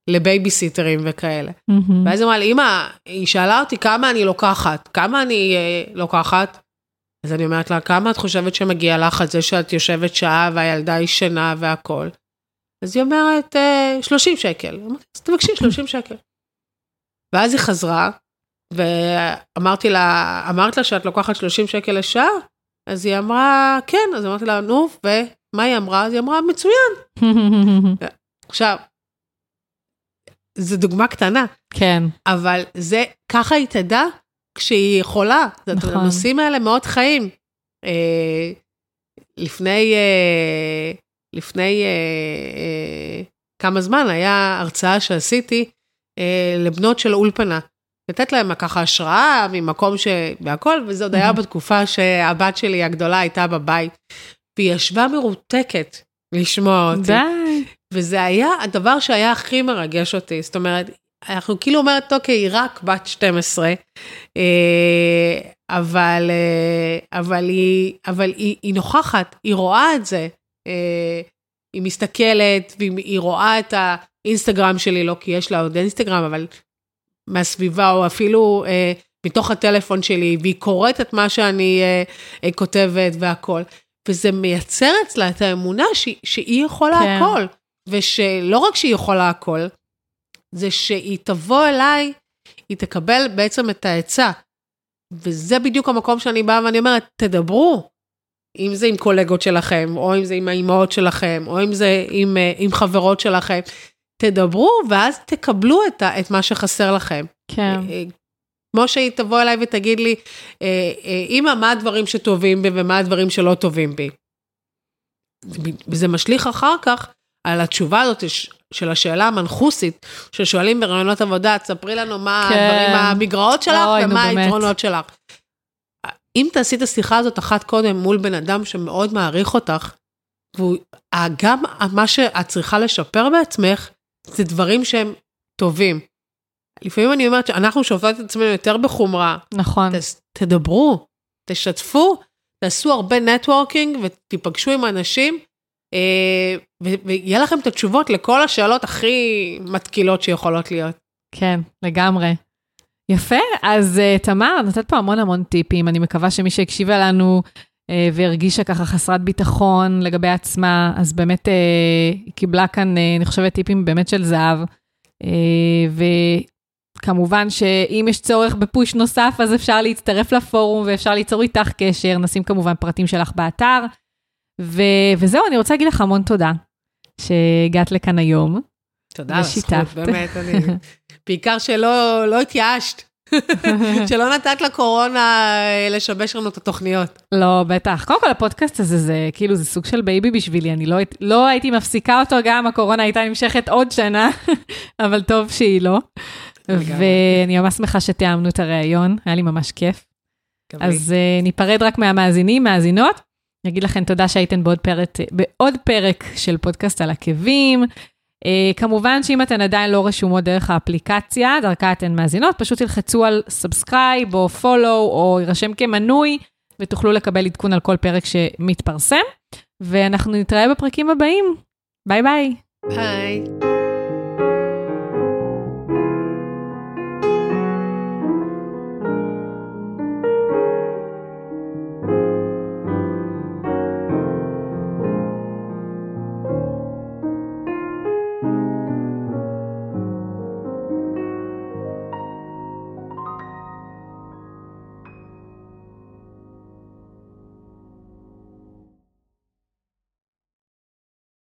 לבייביסיטרים וכאלה. Mm-hmm. ואז היא אמרה לי, אמא, היא שאלה אותי כמה אני לוקחת, כמה אני אה, לוקחת? אז אני אומרת לה, כמה את חושבת שמגיע לך על זה שאת יושבת שעה והילדה ישנה והכול? אז היא אומרת, אה, 30 שקל. אמרתי, אז תבקשי 30 שקל. ואז היא חזרה, ואמרתי לה, אמרת לה שאת לוקחת 30 שקל לשעה? אז היא אמרה, כן. אז אמרתי לה, נו, ומה היא אמרה? אז היא אמרה, מצוין. עכשיו, זו דוגמה קטנה. כן. אבל זה, ככה היא תדע כשהיא יכולה. נכון. הנושאים האלה מאוד חיים. אה, לפני, אה, לפני אה, אה, כמה זמן היה הרצאה שעשיתי אה, לבנות של אולפנה. לתת להם ככה השראה ממקום ש... והכל, וזה עוד היה בתקופה שהבת שלי הגדולה הייתה בבית. והיא ישבה מרותקת לשמוע אותי. די. וזה היה הדבר שהיה הכי מרגש אותי, זאת אומרת, אנחנו כאילו אומרת, אוקיי, היא רק בת 12, אה, אבל, אה, אבל, היא, אבל היא, היא נוכחת, היא רואה את זה, אה, היא מסתכלת, והיא רואה את האינסטגרם שלי, לא כי יש לה עוד אינסטגרם, אבל מהסביבה, או אפילו מתוך הטלפון שלי, והיא קוראת את מה שאני כותבת והכל. וזה מייצר אצלה את האמונה שהיא יכולה כן. הכל. ושלא רק שהיא יכולה הכל, זה שהיא תבוא אליי, היא תקבל בעצם את העצה. וזה בדיוק המקום שאני באה ואני אומרת, תדברו. אם זה עם קולגות שלכם, או אם זה עם האימהות שלכם, או אם זה עם, אה, עם חברות שלכם, תדברו, ואז תקבלו את, ה, את מה שחסר לכם. כן. אה, כמו שהיא תבוא אליי ותגיד לי, אימא, אה, מה הדברים שטובים בי ומה הדברים שלא טובים בי. וזה משליך אחר כך על התשובה הזאת של השאלה המנחוסית, ששואלים ברעיונות עבודה, תספרי לנו מה כן. הדברים, המגרעות שלך אוי, ומה היתרונות שלך. אם תעשי את השיחה הזאת אחת קודם מול בן אדם שמאוד מעריך אותך, וגם מה שאת צריכה לשפר בעצמך, זה דברים שהם טובים. לפעמים אני אומרת שאנחנו שופטות את עצמנו יותר בחומרה. נכון. ת, תדברו, תשתפו, תעשו הרבה נטוורקינג ותיפגשו עם אנשים אה, ויהיה לכם את התשובות לכל השאלות הכי מתקילות שיכולות להיות. כן, לגמרי. יפה, אז uh, תמר, נתת פה המון המון טיפים, אני מקווה שמי שהקשיבה לנו uh, והרגישה ככה חסרת ביטחון לגבי עצמה, אז באמת uh, היא קיבלה כאן, uh, אני חושבת, טיפים באמת של זהב. Uh, כמובן שאם יש צורך בפוש נוסף, אז אפשר להצטרף לפורום ואפשר ליצור איתך קשר, נשים כמובן פרטים שלך באתר. ו- וזהו, אני רוצה להגיד לך המון תודה שהגעת לכאן היום. תודה על הזכות, באמת, אני... בעיקר שלא לא התייאשת. שלא נתת לקורונה אה, לשבש לנו את התוכניות. לא, בטח. קודם כל, הפודקאסט הזה, זה כאילו, זה סוג של baby בשבילי. אני לא, לא הייתי מפסיקה אותו, גם הקורונה הייתה נמשכת עוד שנה, אבל טוב שהיא לא. ואני ממש שמחה שתיאמנו את הריאיון, היה לי ממש כיף. אז uh, ניפרד רק מהמאזינים, מאזינות. אגיד לכם תודה שהייתן בעוד פרק, בעוד פרק של פודקאסט על עקבים. Uh, כמובן שאם אתן עדיין לא רשומות דרך האפליקציה, דרכה אתן מאזינות, פשוט תלחצו על subscribe או follow או יירשם כמנוי, ותוכלו לקבל עדכון על כל פרק שמתפרסם. ואנחנו נתראה בפרקים הבאים. ביי ביי. ביי.